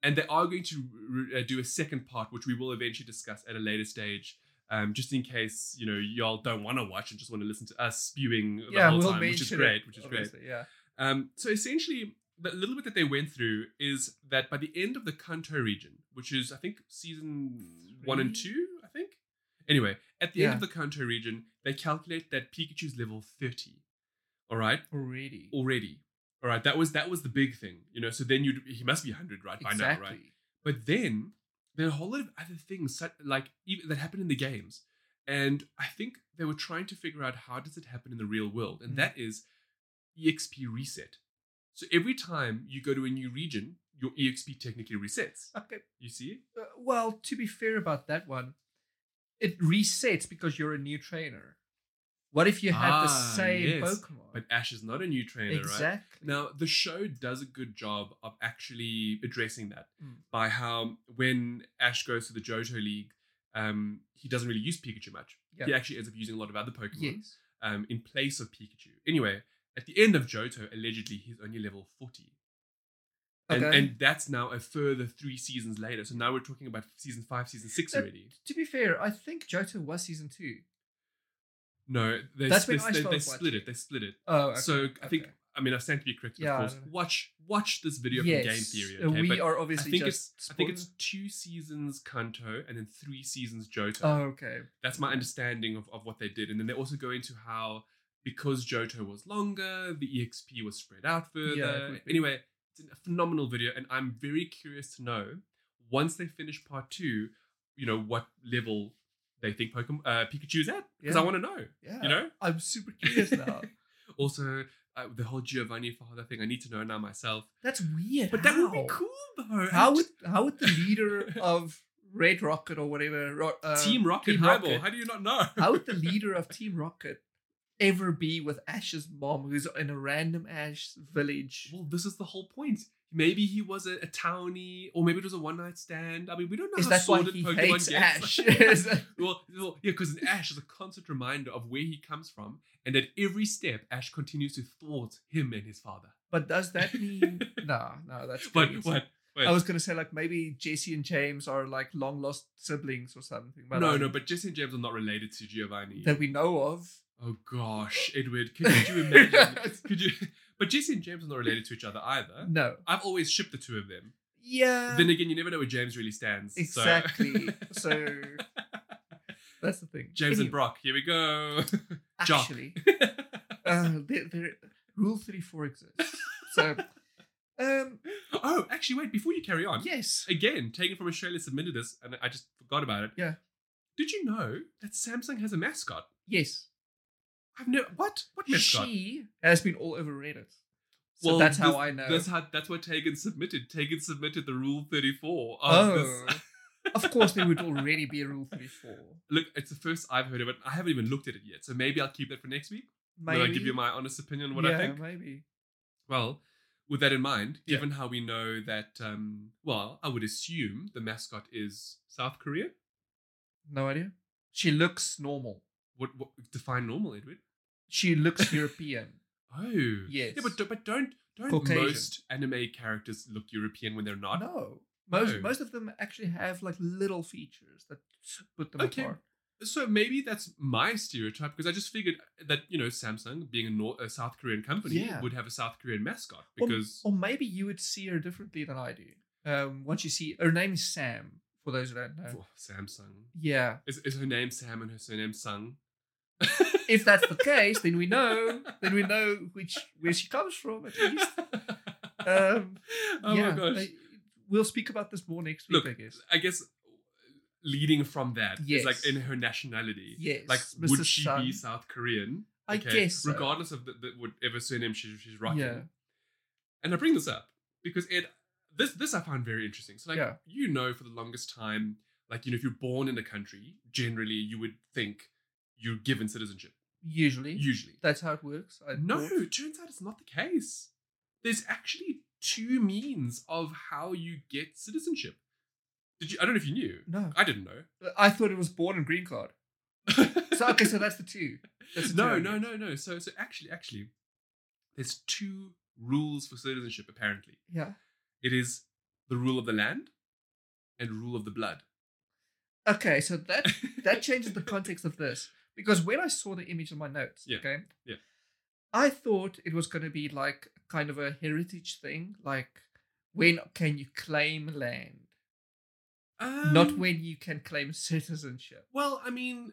And they are going to re- uh, do a second part, which we will eventually discuss at a later stage. Um, just in case you know y'all don't want to watch and just want to listen to us spewing the yeah, whole we'll time, which is great, it, which is great. Yeah. Um, so essentially, the little bit that they went through is that by the end of the Kanto region, which is I think season one and two, I think. Anyway, at the end of the Kanto region, they calculate that Pikachu's level thirty. All right, Already. already. All right, that was that was the big thing, you know. So then you he must be hundred right by now, right? exactly. But then there are a whole lot of other things like even that happen in the games, and I think they were trying to figure out how does it happen in the real world, and Mm. that is EXP reset. So every time you go to a new region, your EXP technically resets. Okay. You see? Uh, well, to be fair about that one, it resets because you're a new trainer. What if you had the Ah, same yes. Pokemon? But Ash is not a new trainer, right? exactly. Now, the show does a good job of actually addressing that Mm. by how when Ash goes to the Johto League, um, he doesn't really use Pikachu much. Yeah. He actually ends up using a lot of other Pokemon yes. um, in place of Pikachu. Anyway, at the end of Johto, allegedly, he's only level 40. And, Okay. and that's now a further three seasons later. So now we're talking about season five, season six already. To be fair, I think Johto was season two. No, they, That's they, when I they, they split it. They split it. Oh, okay, so I think okay. I mean I stand to be corrected, Yeah, of course. Watch watch this video yes. from Game Theory. uh, Okay? we But are I obviously think just. it's I think it's two seasons Kanto and then three seasons Johto. Oh, okay. That's my understanding of, of what they did. And then they also go into how because Johto was longer, the EXP was spread out further. Yeah, it would be. anyway, it's a phenomenal video, and I'm very curious to know once they finish part two, you know, what level they think Pokemon uh, Pikachu is at. Because I want to know. Yeah. You know? I'm super curious now. Also, uh, the whole Giovanni father thing, I need to know now myself. That's weird. But that would be cool though. How would how would the leader of Red Rocket or whatever uh, Team Rocket Team Highball? Rocket, How do you not know? how would the leader of Team Rocket ever be with Ash's mom, who's in a random Ash village? Well, this is the whole point. Maybe he was a, a townie, or maybe it was a one night stand. I mean, we don't know Is how that why sordid he Pokemon hates gets. Ash? Well, well, yeah, because Ash is a constant reminder of where he comes from, and at every step, Ash continues to thwart him and his father. but does that mean no? No, that's What? crazy. What? Wait. I was gonna say like maybe Jesse and James are like long lost siblings or something. But no, I- no, but Jesse and James are not related to Giovanni. that we know of. Oh gosh, Edward, could, you imagine? could you? But Jesse and James are not related to each other either. No. I've always shipped the two of them. Yeah. then again, you never know where James really stands. Exactly. So, that's the thing. James and Brock, here we go. Actually, uh, there, there, Rule Thirty Four exists. So, um, oh, actually, wait, before you carry on. yes, Again, Tegan from Australia submitted this, and I just forgot about it. Yeah. Did you know that Samsung has a mascot? yes, I've no what? What mascot? she has been all over Reddit. So Well, that's how this- I know. That's how. That's what Tegan submitted. Tegan submitted the Rule Thirty Four. oh, of course there would already be a Rule Thirty Four. Look, it's the first I've heard of it. I haven't even looked at it yet, so maybe I'll keep that for next week. Maybe Will I give you my honest opinion on what yeah, I think? maybe. Well, with that in mind, Yeah. given how we know that, um, well, I would assume the mascot is South Korea. No idea. She looks normal. What, what define normal, Edward? She looks European. Oh, Yes. Yeah, but do- but don't don't Caucasian. most anime characters look European when they're not? No. Most No. most of them actually have like little features that put them Okay. apart. So maybe that's my stereotype because I just figured that you know Samsung, being a, North, a South Korean company, Yeah. would have a South Korean mascot Or- because or, maybe you would see her differently than I do. Um, once you see her name is Sam. For those who don't know, Oh, Samsung yeah. is, is her name Sam and her surname Sung. If that's the case, then we know. Then we know which where she comes from at least. Um, oh yeah, my gosh! they- we'll speak about this more next week, Look, I guess. I guess leading from that is Yes. like in her nationality. Yes, Like, Mr. would she Sun. be South Korean? I guess so. regardless of the, the whatever surname she, she's rocking. Yeah. And I bring this up because it this this I found very interesting. So like Yeah. you know, for the longest time, like you know, if you're born in a country, generally you would think you're given citizenship. Usually, Usually, that's how it works. I no. thought. Turns out it's not the case. There's actually two means of how you get citizenship. Did you? I don't know if you knew. no. I didn't know. Uh, I thought it was born and green card. So okay, so that's the two. That's the no, two, no, no, no. So, so actually, actually, there's two rules for citizenship. Apparently, Yeah. it is the rule of the land and rule of the blood. Okay, so that that changes the context of this because when I saw the image in my notes, Yeah, okay, yeah. I thought it was going to be like kind of a heritage thing, like when can you claim land, not Um, when you can claim citizenship. Well, I mean,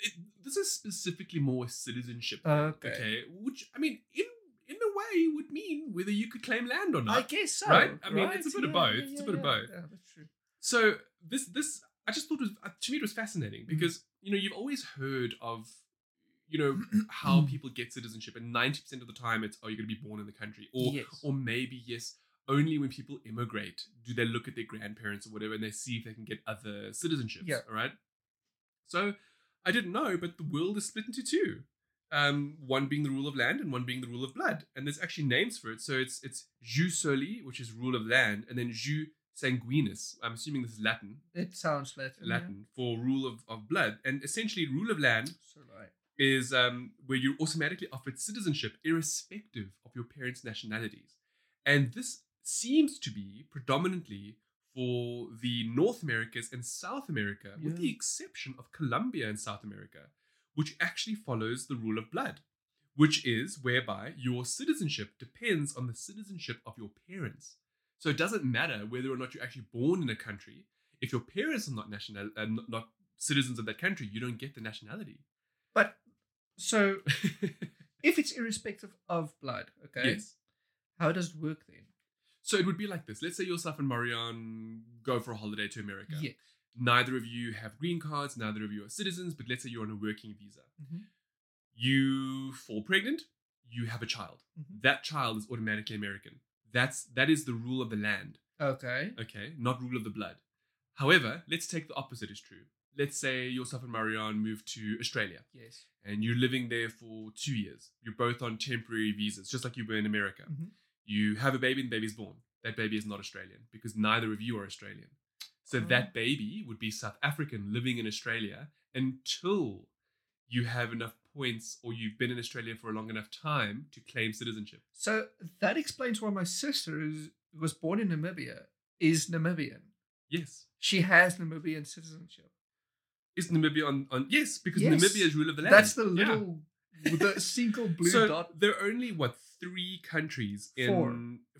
it, this is specifically more citizenship. thing, Okay. Which I mean, in in a way, would mean whether you could claim land or not. I guess so. right? I mean, right? it's a bit of both. yeah, It's a yeah, bit of both. Yeah, that's true. So this this I just thought was uh, to me it was fascinating Mm. You know you've always heard of you know how Mm. people get citizenship and 90% of the time it's oh you're going to be born in the country or Yes. or maybe yes only when people immigrate do they look at their grandparents or whatever and they see if they can get other citizenships Yeah. all right so I didn't know but the world is split into two um, one being the rule of land and one being the rule of blood. And there's actually names for it. So it's it's jus soli, which is rule of land, and then jus sanguinis. I'm assuming this is Latin. It sounds Latin. yeah. Latin for rule of, of blood. And essentially, rule of land So right. is um, where you're automatically offered citizenship irrespective of your parents' nationalities. And this seems to be predominantly for the North Americas and South America, with the exception of Colombia and South America, which actually follows the rule of blood, which is whereby your citizenship depends on the citizenship of your parents. So it doesn't matter whether or not you're actually born in a country. If your parents are not national, uh, not- citizens of that country, you don't get the nationality. But so if it's irrespective of blood, okay, Yes. how does it work then? So it would be like this. Let's say yourself and Marion go for a holiday to America. Yes. Neither of you have green cards, neither of you are citizens, but let's say you're on a working visa. Mhm. You fall pregnant, you have a child. Mhm. That child is automatically American. That's that is the rule of the land, Okay. okay? Not rule of the blood. However, let's take the opposite is true. Let's say yourself and Marianne moved to Australia Yes. and you're living there for two years. You're both on temporary visas, just like you were in America. Mhm. You have a baby and the baby's born. That baby is not Australian because neither of you are Australian. So Oh. that baby would be South African living in Australia until you have enough points or you've been in Australia for a long enough time to claim citizenship. So that explains why my sister, who was born in Namibia, is Namibian. Yes. She has Namibian citizenship. Is Namibia on, on yes, because Yes. Namibia is rule of the land. That's the Yeah. little, the single blue so dot. there are only what three countries in Four.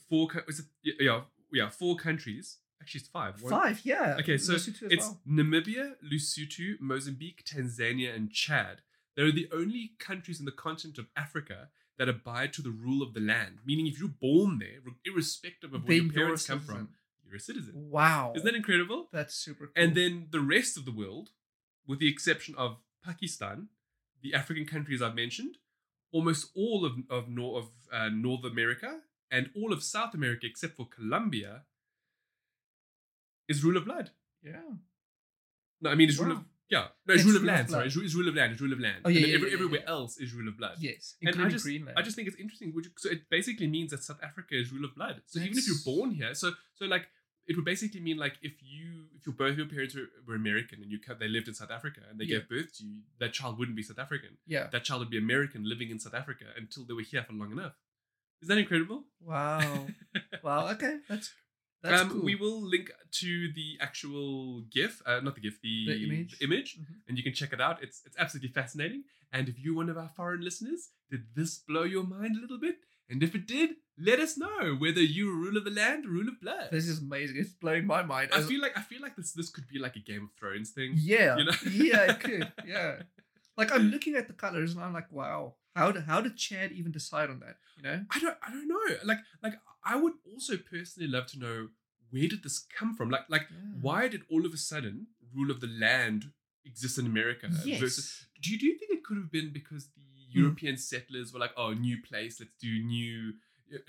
four is it, yeah yeah four countries actually it's five. Five? yeah. Okay, so it's well. Namibia, Lesotho, Mozambique, Tanzania, and Chad. They're the only countries in the continent of Africa that abide to the rule of the land. Meaning, if you're born there, irrespective of where your parents come from, you're a citizen. Wow. Isn't that incredible? That's super cool. And then the rest of the world, with the exception of Pakistan, the African countries I've mentioned, almost all of of, Nor- of uh, North America and all of South America, except for Colombia, is rule of blood. yeah. No, I mean it's rule of yeah. No, it's, It's rule of land. Sorry, it's, rule of land. It's rule of land. Oh, yeah, And yeah, every- yeah, everywhere else is rule of blood. Yes, And I just, Greenland. I just think it's interesting. which- So it basically means that South Africa is rule of blood. So even if you're born here, so so like it would basically mean like if you if your both your parents were, were American and you they lived in South Africa and they Yeah. gave birth to you, that child wouldn't be South African. yeah. That child would be American living in South Africa until they were here for long enough. Is that incredible? Wow. wow. Okay. That's that's um, cool. We will link to the actual GIF, uh, not the GIF, the, The image? the image, Mhm. and you can check it out. It's it's absolutely fascinating. And if you're one of our foreign listeners, did this blow your mind a little bit? And if it did, let us know whether you rule of the land rule of blood. This is amazing. It's blowing my mind. I As- feel like I feel like this this could be like a Game of Thrones thing. yeah. you know? yeah, it could. Yeah. Like I'm looking at the colors and I'm like, wow. How did how did Chad even decide on that? You know? I don't I don't know. Like like I would also personally love to know where did this come from? Like like Yeah. why did all of a sudden rule of the land exist in America Yes. versus do you, do you think it could have been because the Hmm. European settlers were like, oh, new place, let's do new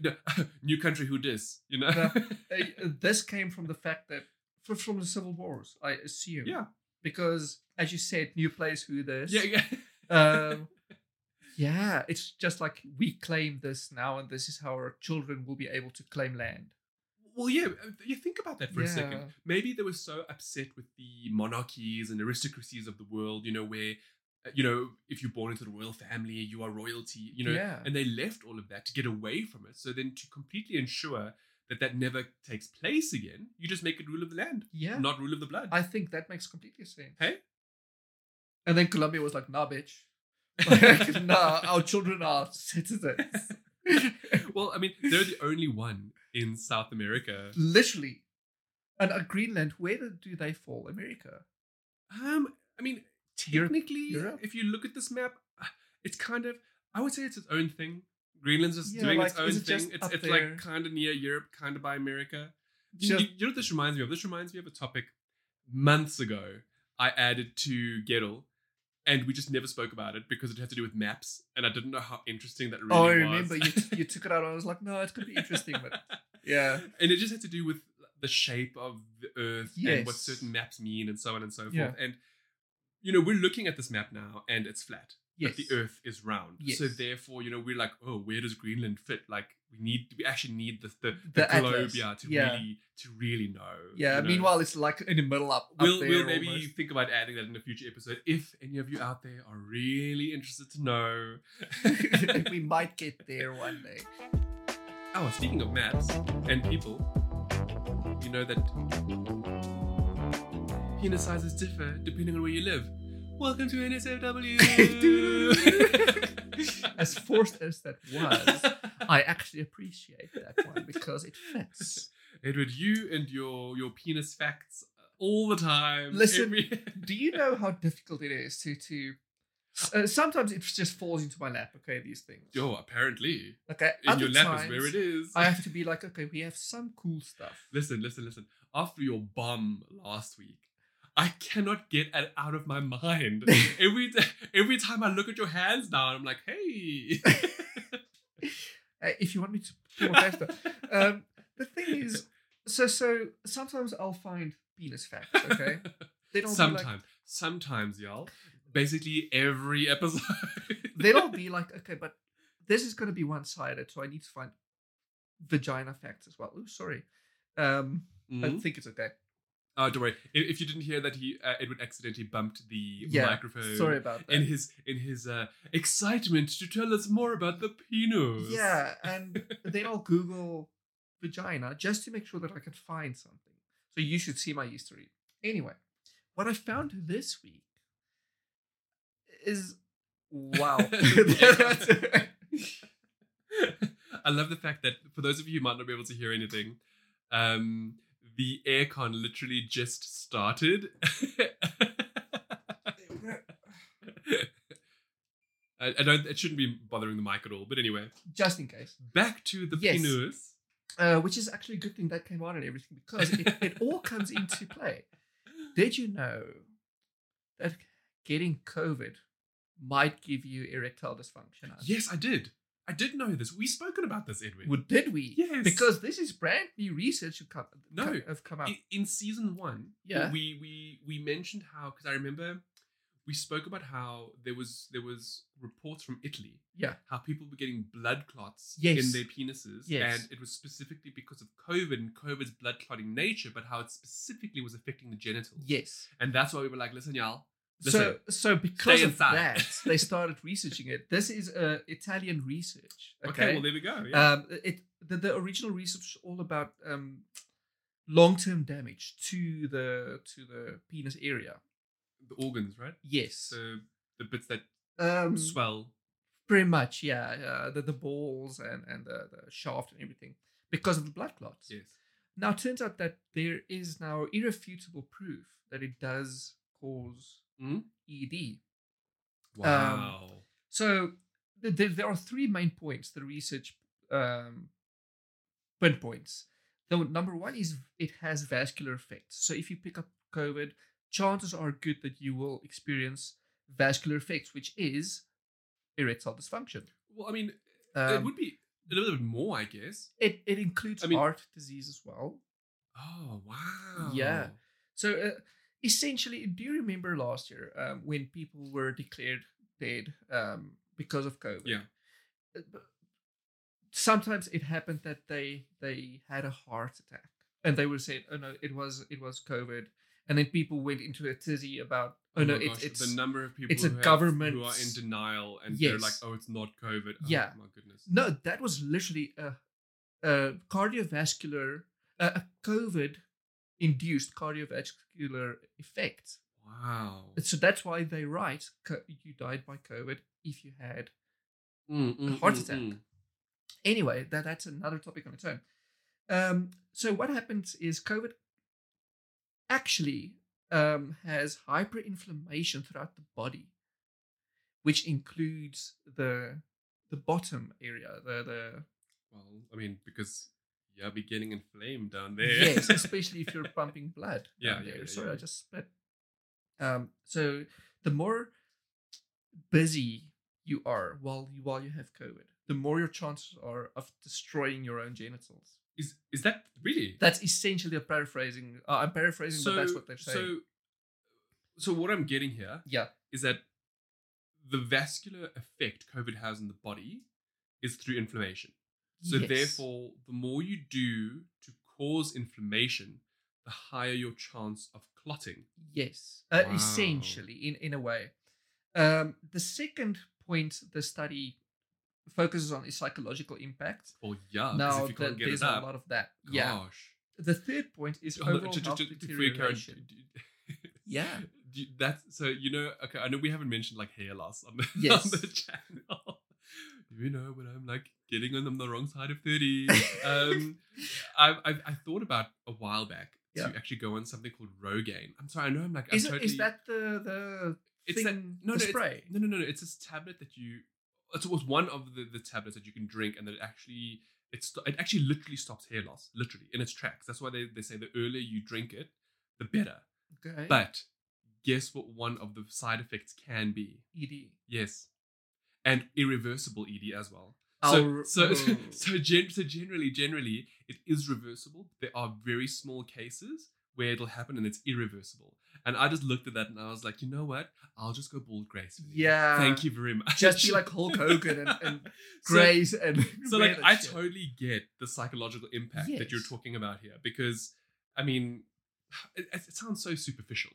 no, new country who dis, you know? No. Uh, this came from the fact that fr- from the civil wars, I assume. yeah. Because as you said, new place who this. Yeah, yeah. Um, yeah, it's just like we claim this now, and this is how our children will be able to claim land. Well, yeah, uh, you think about that for a Yeah. second. Maybe they were so upset with the monarchies and aristocracies of the world, you know, where, uh, you know, if you're born into the royal family, you are royalty, you know, Yeah. and they left all of that to get away from it. So then to completely ensure that that never takes place again, you just make it rule of the land, Yeah, not rule of the blood. I think that makes completely sense. hey? And then Colombia was like, "Nah, bitch. Like, nah, our children are citizens." well, I mean, they're the only one in South America. Literally. And uh, Greenland, where do- they fall? America. Um, I mean, technically, Europe? if you look at this map, uh, it's kind of I would say it's its own thing. Greenland's just Yeah, doing its own it thing. It's it's like kind of near Europe, kind of by America. You- Just- you, you know what this reminds me of? This reminds me of a topic months ago I added to Gettle, and we just never spoke about it because it had to do with maps, and I didn't know how interesting that really was. oh, I was. remember you, you took it out. and I was like, no, it's going to be interesting, but yeah. and it just had to do with the shape of the earth and what certain maps mean and so on and so forth Yeah. and you know we're looking at this map now and it's flat Yes. that the Earth is round. So therefore, you know, we're like, oh, where does Greenland fit? Like, we need, we actually need the the, the, The globe, atlas. yeah, to Yeah. really to really know. Yeah. you know? Meanwhile, it's like in the middle up. up we'll there we'll maybe almost. think about adding that in a future episode if any of you out there are really interested to know. we might get there one day. Oh, speaking of maps and people, you know that penis sizes differ depending on where you live. Welcome to NSFW. As forced as that was, I actually appreciate that one because it fits. Edward, you and your your penis facts all the time. Listen, every- Do you know how difficult it is to to? Uh, sometimes it just falls into my lap. Okay, these things. Yo, apparently Okay, in your lap is where it is. I have to be like, okay, we have some cool stuff. Listen, listen, listen. After your bum last week, I cannot get it out of my mind. every every time I look at your hands now, I'm like, hey. Uh, if you want me to pull more faster. um, the thing is, so so sometimes I'll find penis facts. Okay, I'll be sometimes, like, sometimes, y'all. Basically, every episode. then I'll be like, okay, but this is going to be one sided, so I need to find vagina facts as well. Oh, sorry. Um, I Mhm. think it's okay. Oh, don't worry. If, if you didn't hear that, he uh, Edward accidentally bumped the Yeah, microphone. Sorry about that. In his in his uh, excitement to tell us more about the penis. Yeah, and then I'll Google vagina just to make sure that I can find something. So you should see my history. Anyway, what I found this week is wow. I love the fact that for those of you who might not be able to hear anything, um, the aircon literally just started. I, I don't. It shouldn't be bothering the mic at all. But anyway, just in case. back to the Yes. penis. Uh, which is actually a good thing that came on and everything because it, it all comes into play. Did you know that getting COVID might give you erectile dysfunction? Yes, I did. I did know this. We've spoken about this, Edwin. Well, did we? Yes. Because this is brand new research have come, No, have come out. in, in season one, Yeah. we we we mentioned how because I remember we spoke about how there was there was reports from Italy, Yeah. how people were getting blood clots Yes. in their penises, Yes. and it was specifically because of COVID and COVID's blood clotting nature, but how it specifically was affecting the genitals. Yes. and that's why we were like, listen, y'all, So, so because of inside. that, they started researching it. This is uh, Italian research. okay, Okay. well there we go. Yeah. um, it the, the original research was all about um, long term damage to the to the penis area. the organs, right? Yes. The the bits that um, swell. pretty much, yeah. Uh, the the balls and and the, the shaft and everything because of the blood clots. Yes. Now, it turns out that there is now irrefutable proof that it does cause Mhm. ED. Wow. So th- there, there are three main points the research um, pinpoints. The number one is it has vascular effects. So if you pick up COVID, chances are good that you will experience vascular effects, which is erectile dysfunction. well, I mean, it Um, would be a little bit more, I guess. it, it includes I mean- heart disease as well. Oh wow. Yeah. So uh, essentially, do you remember last year um, when people were declared dead um, because of COVID? Yeah. Uh, Sometimes it happened that they they had a heart attack and they were saying, "Oh no, it was it was COVID," and then people went into a tizzy about, "Oh, no, my it's it's the number of people it's a who, government- who are in denial and they're like, oh, it's not COVID. Oh, Yeah. my goodness. no." That was literally a, a cardiovascular a, a COVID induced cardiovascular effects. Wow. So that's why they write you died by COVID if you had. Mm, mm, heart mm, attack. mm. Anyway, that, that's another topic on its own. Um, so what happens is COVID actually um, has hyperinflammation throughout the body, which includes the the bottom area, the the Well, I mean, because you're beginning inflamed down there. yes, especially if you're pumping blood. Yeah, down yeah, there. yeah, Sorry, yeah. I just spit. Um, so the more busy you are while you while you have COVID, the more your chances are of destroying your own genitals. Is is that really? That's essentially a paraphrasing. Uh, I'm paraphrasing, but that's what they're saying. So, so what I'm getting here yeah, is that the vascular effect COVID has on the body is through inflammation. So Yes. therefore, the more you do to cause inflammation, the higher your chance of clotting. Yes, uh, Wow. essentially, in in a way. Um, the second point the study focuses on is psychological impact. Oh yeah, now if you can't get there's it a lot of that. Yeah. The third point is Hold on, overall ju- ju- health ju- before you carry on, deterioration. d- d- Yeah. that's so you know. Okay, I know we haven't mentioned like hair loss on the Yes. on the channel. You know when I'm like getting on the wrong side of thirty. um, I, I I thought about a while back Yeah. to actually go on something called Rogaine. I'm sorry, I know I'm like Is I'm it totally, is that the the it's thing, that no no spray? No no no no it's this tablet that you. It was one of the, the tablets that you can drink, and that it actually it's it actually literally stops hair loss, literally in its tracks. That's why they, they say the earlier you drink it, the better. Okay. But guess what one of the side effects can be? ED. Yes. And irreversible ED as well. So, so, oh. so, gen- so generally, generally, it is reversible. There are very small cases where it'll happen and it's irreversible. And I just looked at that and I was like, you know what? I'll just go bald gracefully. Yeah. Thank you very much. Just be like Hulk Hogan and, and So- graze and so like I shit. totally get the psychological impact that you're talking about here because I mean it, it sounds so superficial.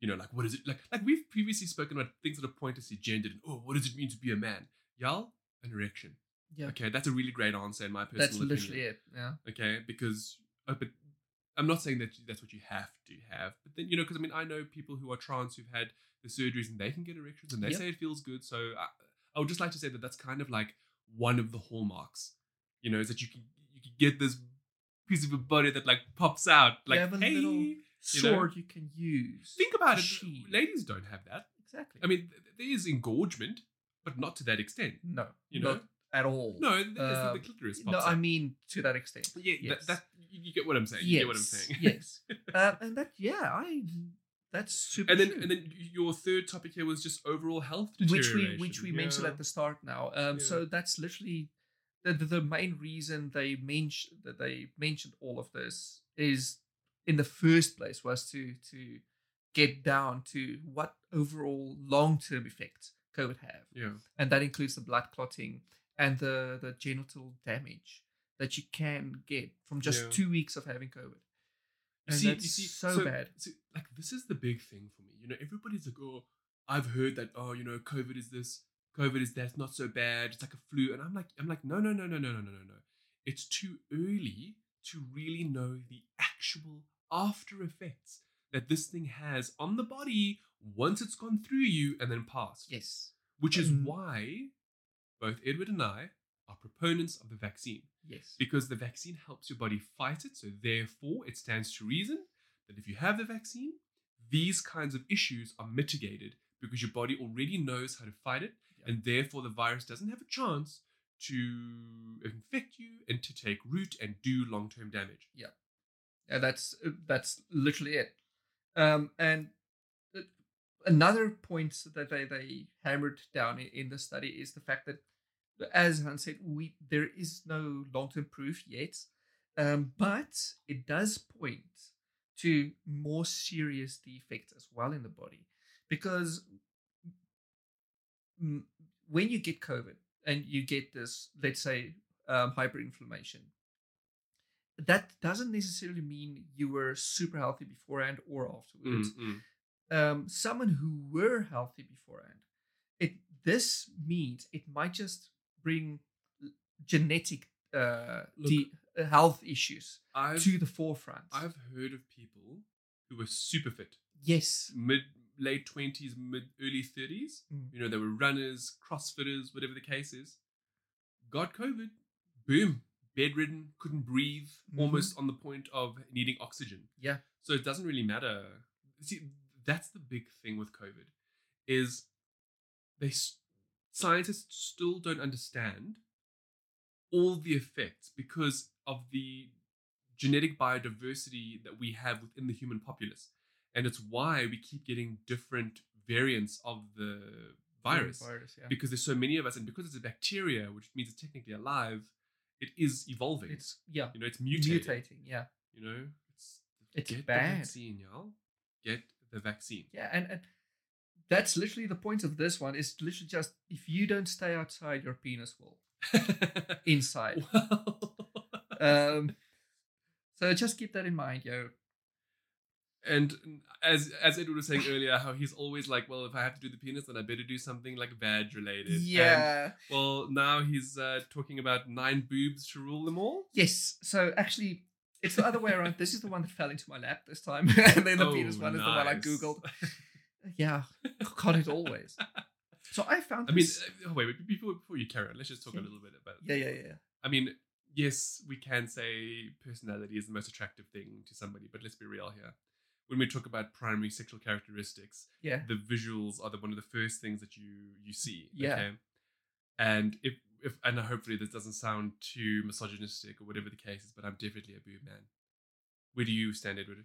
You know, like what is it like? Like we've previously spoken about things that are pointlessly gendered. And, oh, what does it mean to be a man? Y'all, an erection. Yeah. Okay, that's a really great answer in my personal That's opinion. literally it. Yeah. Okay, because oh, but I'm not saying that that's what you have to have, but then you know, because I mean, I know people who are trans who've had the surgeries and they can get erections and they Yep. say it feels good. So I, I would just like to say that that's kind of like one of the hallmarks. You know, is that you can you can get this piece of a body that like pops out. Like, hey, little? Sword you can use. think about it. Ladies don't have that. Exactly. I mean, there is engorgement, but not to that extent. no, You not know, at all. no, the, Um, the clitoris no, I mean to that extent. yeah, yes. that, that you, you get what I'm saying. You yes, get what I'm saying. yes, um, and that yeah, I that's super. and then true. and then your third topic here was just overall health which we which we mentioned at the start now. Um, Yeah. so that's literally the, the the main reason they mentioned that they mentioned all of this is in the first place was to to get down to what overall long term effects COVID have, yeah and that includes the blood clotting and the the genital damage that you can get from just Yeah. two weeks of having COVID. And see, that's see, so, bad. see, like this is the big thing for me. You know, everybody's like, "Oh, I've heard that. Oh, you know, COVID is this, COVID is that. It's not so bad. It's like a flu." And I'm like, I'm like, no, no, no, no, no, no, no, no, no. It's too early to really know the actual after effects that this thing has on the body once it's gone through you and then passed. Yes. Which is Mm. why both Edward and I are proponents of the vaccine Yes. because the vaccine helps your body fight it. So, therefore, it stands to reason that if you have the vaccine, these kinds of issues are mitigated because your body already knows how to fight it, Yeah. and therefore the virus doesn't have a chance to infect you and to take root and do long term damage. Yeah, that's uh, that's literally it. Um, and uh, another point that they, they hammered down in, the study is the fact that, as Hans said, we there is no long term proof yet, um, but it does point to more serious defects as well in the body, because when you get COVID and you get this, let's say, um, hyperinflammation, that doesn't necessarily mean you were super healthy beforehand or afterwards. Mm, mm. Um, someone who were healthy beforehand, it this means it might just bring genetic uh, Look, de- uh, health issues I've, to the forefront. I've heard of people who were super fit, yes, mid late 20s, mid early 30s. Mm. You know, they were runners, crossfitters, whatever the case is. Got COVID, boom, bedridden, couldn't breathe, Mhm. almost on the point of needing oxygen. yeah, So it doesn't really matter. See, that's the big thing with COVID is they scientists still don't understand all the effects because of the genetic biodiversity that we have within the human populace. And it's why we keep getting different variants of the virus virus, yeah. because there's so many of us and because it's a bacteria which means it's technically alive it is evolving It's yeah, you know it's mutating, mutating. Yeah, you know it's It's get bad. the vaccine y'all get the vaccine yeah, and, and That's literally the point of this one. Is literally just if you don't stay outside, your penis will inside. well, Um, so just keep that in mind, yo. And as as Edward was saying earlier, how he's always like, well, if I have to do the penis, then I better do something like vag related. And, Yeah. well, now he's uh, talking about nine boobs to rule them all. Yes. So actually, it's the other way around. This is the one that fell into my lap this time, and then the Oh, penis one is the one I googled. Yeah, got it always. So I found. I mean, uh, wait, wait, before before you carry on, let's just talk a little bit about. yeah, yeah, yeah. I mean, yes, we can say personality is the most attractive thing to somebody, but let's be real here. When we talk about primary sexual characteristics, Yeah. the visuals are the one of the first things that you you see. Yeah. Okay? And if if and hopefully this doesn't sound too misogynistic or whatever the case is, but I'm definitely a boob man. Where do you stand, Edward?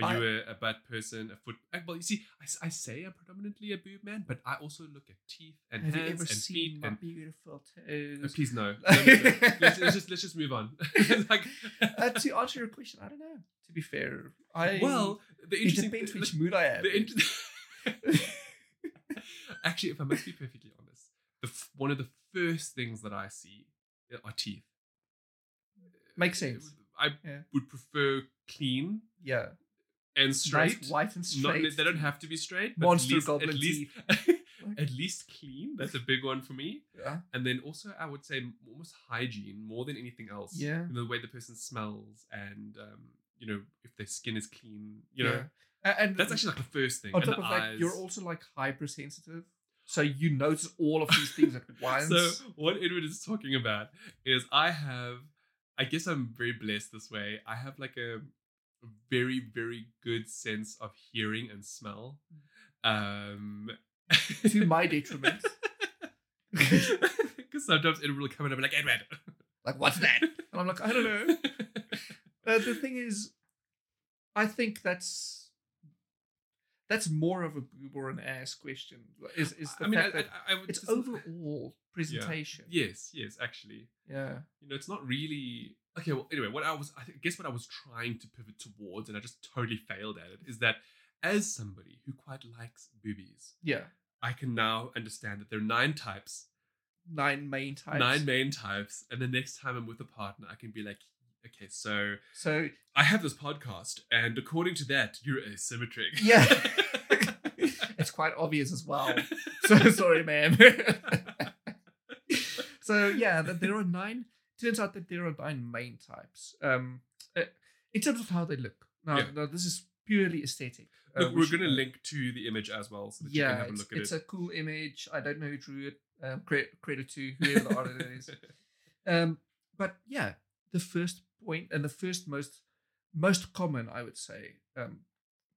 Are you a, a butt person, a foot? uh, Well, you see, I say I'm predominantly a boob man, but I also look at teeth and Have you hands ever and seen feet my and beautiful uh, toes? please no. No, no, no. let's, let's just let's just move on. like, uh, to answer your question, I don't know. To be fair, I well, the it interesting depends the- which mood I am. the in. Actually, if I must be perfectly honest, the f- one of the first things that I see are teeth. Makes sense. I Yeah. would prefer clean yeah, and straight. nice, white and straight. Not, they don't have to be straight. But Monster at least, goblin at least, at least clean. That's a big one for me. Yeah. And then also, I would say almost hygiene more than anything else. Yeah. the way the person smells, and um, you know, if their skin is clean. You know, yeah. And that's actually like the first thing. on and top of that, you're also like hypersensitive, so you notice all of these things at once. So what Edward is talking about is I have, I guess I'm very blessed this way. I have like a very very good sense of hearing and smell. Um, to my detriment. because sometimes it will come in and be like Edward, like, what's that? And I'm like, I don't know. Uh, the thing is, I think that's that's more of a boob or an ass question. Is is the I mean, I, that I, I would it's overall presentation. Yes, yes, actually. Yeah. you know, it's not really okay. Well, anyway, what I was, I guess, what I was trying to pivot towards, and I just totally failed at it, is that as somebody who quite likes boobies, Yeah. I can now understand that there are nine types, Nine main types. nine main types, and the next time I'm with a partner, I can be like, okay, so So I have this podcast, and according to that, you're asymmetric. Yeah. it's quite obvious as well. So sorry, ma'am. so yeah, that there are nine. Turns out that there are nine main types. Um, uh, in terms of how they look. Now, Yeah. now this is purely aesthetic. uh, Look, we we're going to link to the image as well, so that you Yeah, can have a it's, look at it's it. a cool image. I don't know who drew it. Um, credit, credit to whoever the artist is. Um, but yeah, the first point and the first most most common, I would say, um,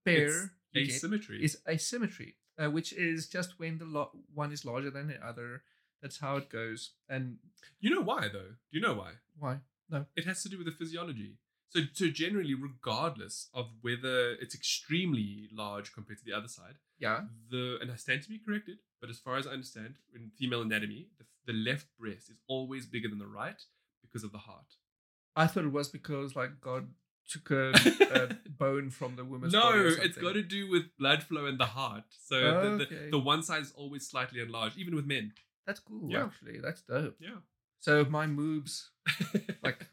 pair Asymmetry. is asymmetry, uh, which is just when the lo- one is larger than the other. That's how it goes. And you know why, though? Do you know why? why? No. It has to do with the physiology. So, so generally, regardless of whether it's extremely large compared to the other side, Yeah, the and I stand to be corrected, but as far as I understand, in female anatomy, the, the left breast is always bigger than the right because of the heart. I thought it was because like God took a, a bone from the woman's no, body or it's something. got to do with blood flow and the heart. So the, Okay. the, the one side is always slightly enlarged, even with men. That's cool. Yeah. Actually, that's dope. Yeah. So my moves, like,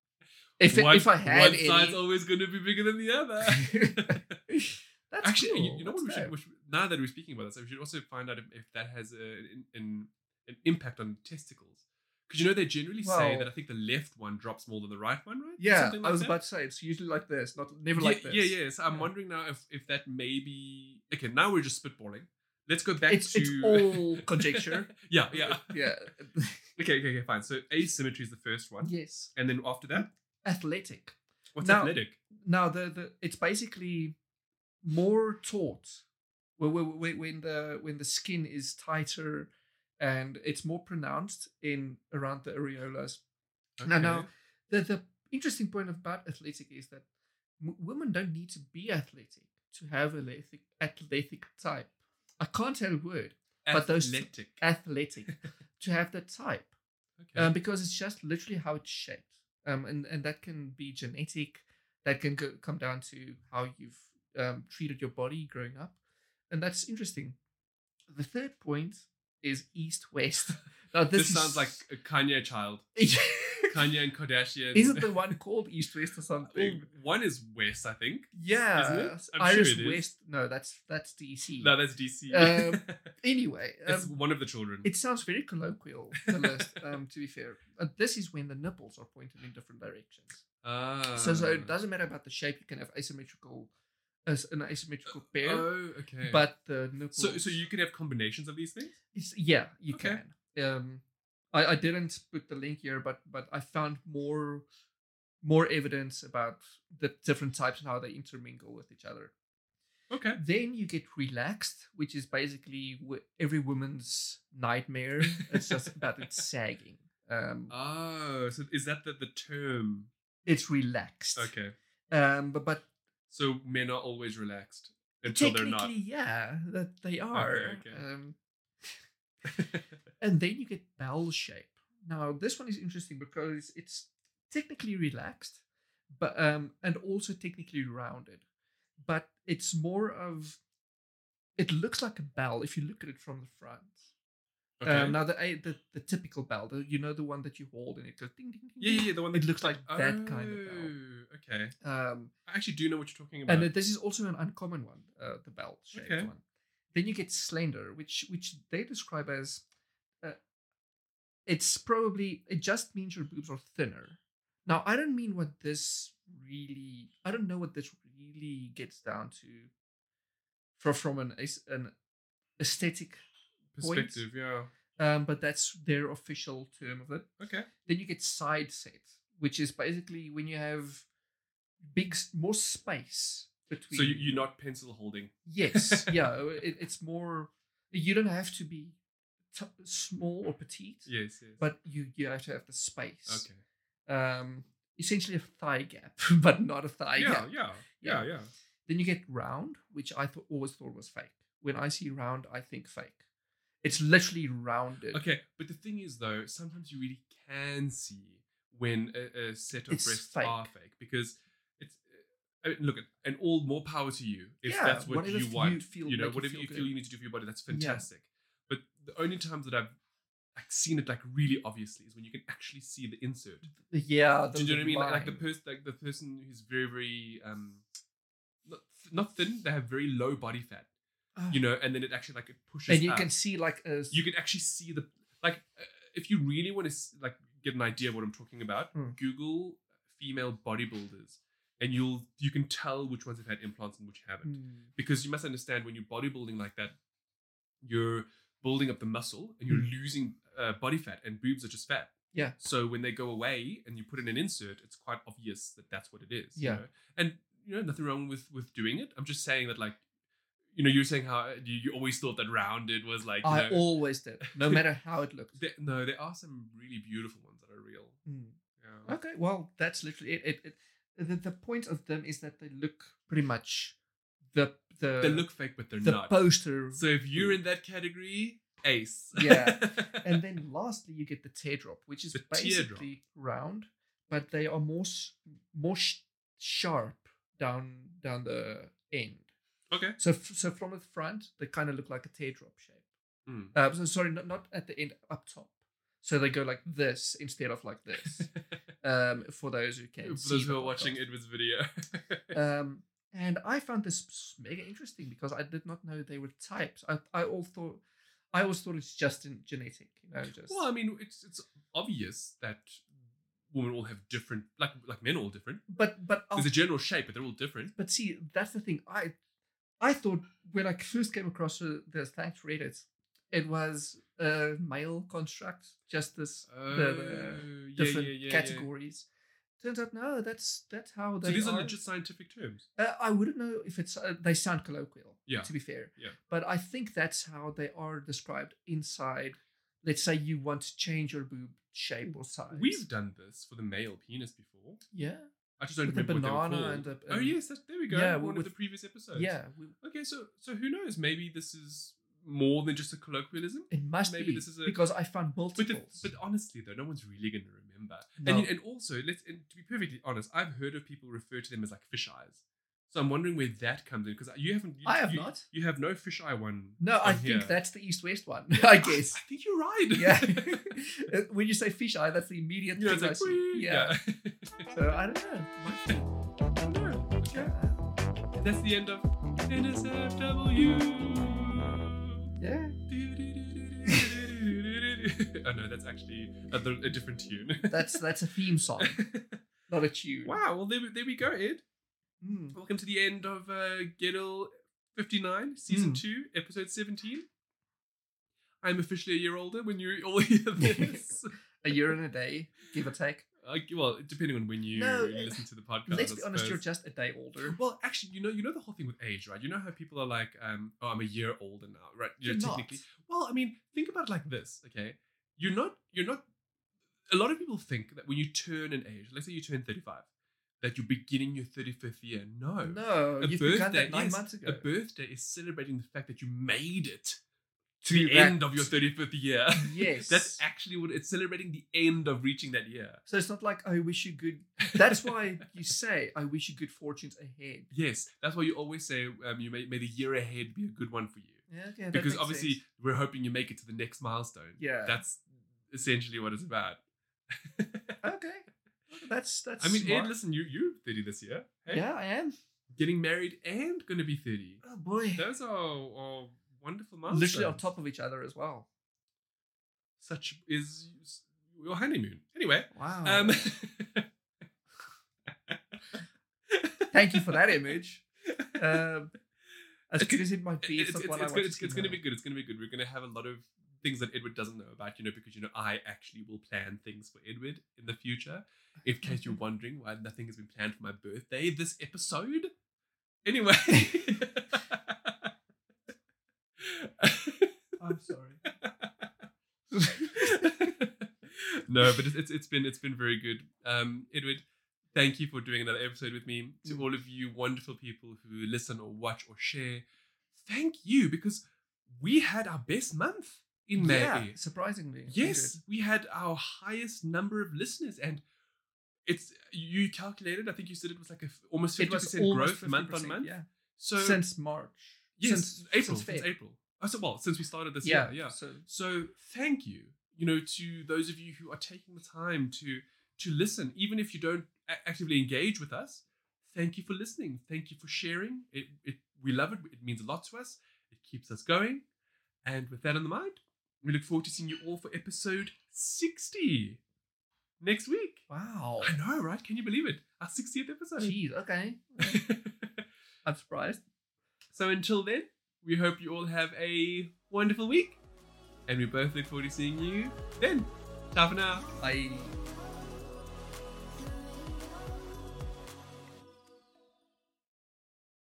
if it, one, if I had one side's always going to be bigger than the other. that's Actually, cool. you, you know what we should, we should- now that we're speaking about this, we should also find out if, if that has a, an, an, an impact on testicles. Because you know they generally say that I think the left one drops more than the right one, right? Yeah, like I was that? about to say it's usually like this, not never yeah, like this. Yeah, yeah. So I'm Yeah. wondering now if if that may be okay. Now we're just spitballing. Let's go back It's to it's all conjecture. yeah, yeah. yeah. Okay, okay, okay, fine. So asymmetry is the first one, yes. and then after that, Athletic. what's Now- athletic? Now the, the it's basically more taut. When, when, when the when the skin is tighter and it's more pronounced in around the areolas. Now, now the the interesting point about athletic is that m- women don't need to be athletic to have athletic athletic type. I can't tell a word but those- athletic. athletic to have that type okay. um, because it's just literally how it's shaped, um, and and that can be genetic. That can go, come down to how you've um, treated your body growing up, and that's interesting. the third point is east west. Now This, this, is- sounds like a Kanye child. Kanye and Kardashian. Isn't the one called east west or Well, something? one is West, I think. Yeah, Isn't it? I'm Iris sure it is. West. No, that's that's DC. No, that's DC. Um, Anyway, it's um, one of the children. it sounds very colloquial. The list, um, to be fair, this is when the nipples are pointed in different directions. ah. So, so it doesn't matter about the shape. You can have asymmetrical, as an asymmetrical pair, Oh, okay. but the nipples. so, so you can have combinations of these things. It's, yeah, you Okay. can. Um, I, I didn't put the link here, but but I found more more evidence about the different types and how they intermingle with each other. Okay. Then you get relaxed, which is basically every woman's nightmare. it's just about it sagging. Um, Oh, so is that the, the term? it's relaxed. Okay. Um, but but So men are always relaxed until they're not. yeah, that they are. okay. Um, and then you get bell shape. Now this one is interesting because it's technically relaxed, but um, and also technically rounded, but it's more of. It looks like a bell if you look at it from the front. okay. Um, now the, a- the the typical bell, the, you know the one that you hold and it goes ding ding ding. yeah, yeah, yeah, the one It that looks like that kind of bell. Oh, Okay. Um, I actually do know what you're talking about. and this is also an uncommon one, uh, the bell shaped Okay. one. Then you get slender, which which they describe as, uh, it's probably it just means your boobs are thinner. Now I don't mean what this really. I don't know what this really gets down to. From from an an aesthetic, Perspective, yeah. um, but that's their official term of it. Okay. Then you get side set, which is basically when you have big, more space between. So you, you're not pencil holding. Yes, yeah, it, it's more. You don't have to be t- small or petite, Yes, yes. but you you have to have the space. okay. Um, essentially a thigh gap, but not a thigh Yeah, gap. yeah, yeah, yeah. Yeah. Then you get round, which I thought always thought was fake. When I see round, I think fake. It's literally rounded. Okay, but the thing is, though, sometimes you really can see when a, a set of It's breasts fake. are fake because. I mean, look, and all more power to you if Yeah, that's what whatever you want. you feel- you know, make you whatever feel you feel you need to do for your body, that's Yeah. fantastic. But the only times that I've like seen it like really obviously is when you can actually see the insert. Yeah, Do you know what I mean? Like, like the person, like the person who's very, very um, not not thin. They have very low body fat. Ah. You know, and then it actually like it pushes. and you up. can see like a you can actually see the like uh, if you really want to like get an idea of what I'm talking about, Hmm. Google female bodybuilders, and you'll you can tell which ones have had implants and which haven't. Hmm. Because you must understand when you're bodybuilding like that, you're building up the muscle and you're Hmm. losing uh, body fat, and boobs are just fat. Yeah. So when they go away and you put in an insert, it's quite obvious that that's what it is. you Yeah. know? And you know nothing wrong with with doing it. I'm just saying that like. You know, you were saying how you, you always thought that rounded was like. You I know, always did, no matter how it looked. there, no, there are some really beautiful ones that are real. Hmm. Yeah. Okay, well, that's literally it. it, it the, the point of them is that they look pretty much the the They look fake, but they're the not. poster. so if you're in that category, ace. Yeah. and then lastly, you get the teardrop, which is The teardrop. basically round, but they are more more sh- sharp down down the end. okay. So f- so from the front, they kind of look like a teardrop shape. Hmm. Uh, so sorry, not, not at the end, up top. So they go like this instead of like this. um, for those who can For those who are watching. Edward's video. Um, and I found this mega interesting because I did not know they were types. I I all thought I always thought it's just in genetic, you know, just well, I mean, it's it's obvious that women all have different, like like men are all different. but but There's I'll- a general shape, but they're all different. but see that's the thing. I I thought when I first came across the, the thanks Reddit, it was a male construct, just this the, Oh, the yeah, different yeah, yeah, categories. Turns out no, that's that's how they So these are. legit scientific terms. Uh, I wouldn't know if it's uh, they sound colloquial. Yeah. To be fair. Yeah. But I think that's how they are described inside. Let's say you want to change your boob shape or size. We've done this for the male penis before. yeah I just don't With the remember what they were and the- oh yes, that, there we go. Yeah, one with- of the previous episodes. yeah. We, Okay, so so who knows? Maybe this is more than just a colloquialism. it must Maybe be this is a- because I found But the, but honestly though, no one's really going to remember. No. And and also, let's and to be perfectly honest, I've heard of people refer to them as like fish eyes. So I'm wondering where that comes in because you haven't. You, I have you, not. You have no fish eye one. No, I on think that's the east west one. I guess. I think you're right. yeah. Uh, when you say fish eye, that's the immediate you know, thing it's I see. "Whee!" Yeah. So I don't know. I don't know. Okay. Yeah. That's the end of NSFW. Yeah. oh no, that's actually a, a different tune. That's that's a theme song, not a tune. wow. Well, there, we- there we go, Ed. Mm. Welcome to the end of uh, Gettle 59, season Mm. 2, episode 17. I'm officially a year older when you all hear this. A year and a day, give or take. Uh, well, depending on when you No, listen to the podcast. Let's be honest, you're just a day older. Well, actually, you know, you know the whole thing with age, right? You know how people are like, um, "Oh, I'm a year older now," right? You're not. technically. Well, I mean, think about it like this, okay? You're not. You're not. A lot of people think that when you turn an age, let's say you turn 35, that you're beginning your 35th year. No, No, a you've begun birthday. that nine yes, months ago. a birthday is celebrating the fact that you made it To the that- end of your 35th year. Yes. That's actually what it's celebrating the end of reaching that year. So it's not like I wish you good. That's why you say I wish you good fortunes ahead. Yes, that's why you always say um, you may, may the year ahead be a good one for you. Yeah, okay. because obviously sense. we're hoping you make it to the next milestone. Yeah. That's essentially what it's about. okay. That's that's. I mean, smart. Ed, listen, you you're 30 this year. Hey? Yeah, I am. Getting married and gonna be 30. Oh boy. Those are, are wonderful milestones. Literally on top of each other as well. Such is your honeymoon. Anyway, Wow. um Thank you for that image. Um, as It's- good as it might be, it's, it's, it's, it's, good, it's, to it's see going to be good. It's going to be good. We're going to have a lot of things that Edward doesn't know about, you know, because, you know, I actually will plan things for Edward in the future. In case you're wondering why nothing has been planned for my birthday this episode. Anyway. I'm sorry. no, but it's, it's it's been it's been very good. Um, Edward, thank you for doing another episode with me. To all of you wonderful people who listen or watch or share, thank you because we had our best month in May. Yeah, surprisingly. Yes, we had our highest number of listeners, and it's you calculated. I think you said it was like a f- almost fifty percent growth month on 50%, month. Yeah. So since March. yes, since April, since since, April. Oh, said, well, since we started this Yeah. year, yeah. So So thank you, you know, to those of you who are taking the time to to listen, even if you don't a- actively engage with us. Thank you for listening. Thank you for sharing. It, it we love it. It means a lot to us. It keeps us going. And with that in the mind, we look forward to seeing you all for episode sixty next week. wow. I know, right? Can you believe it? Our sixtieth episode. Jeez. Okay. I'm surprised. so until then, we hope you all have a wonderful week. And we both look forward to seeing you then. Ciao for now. I.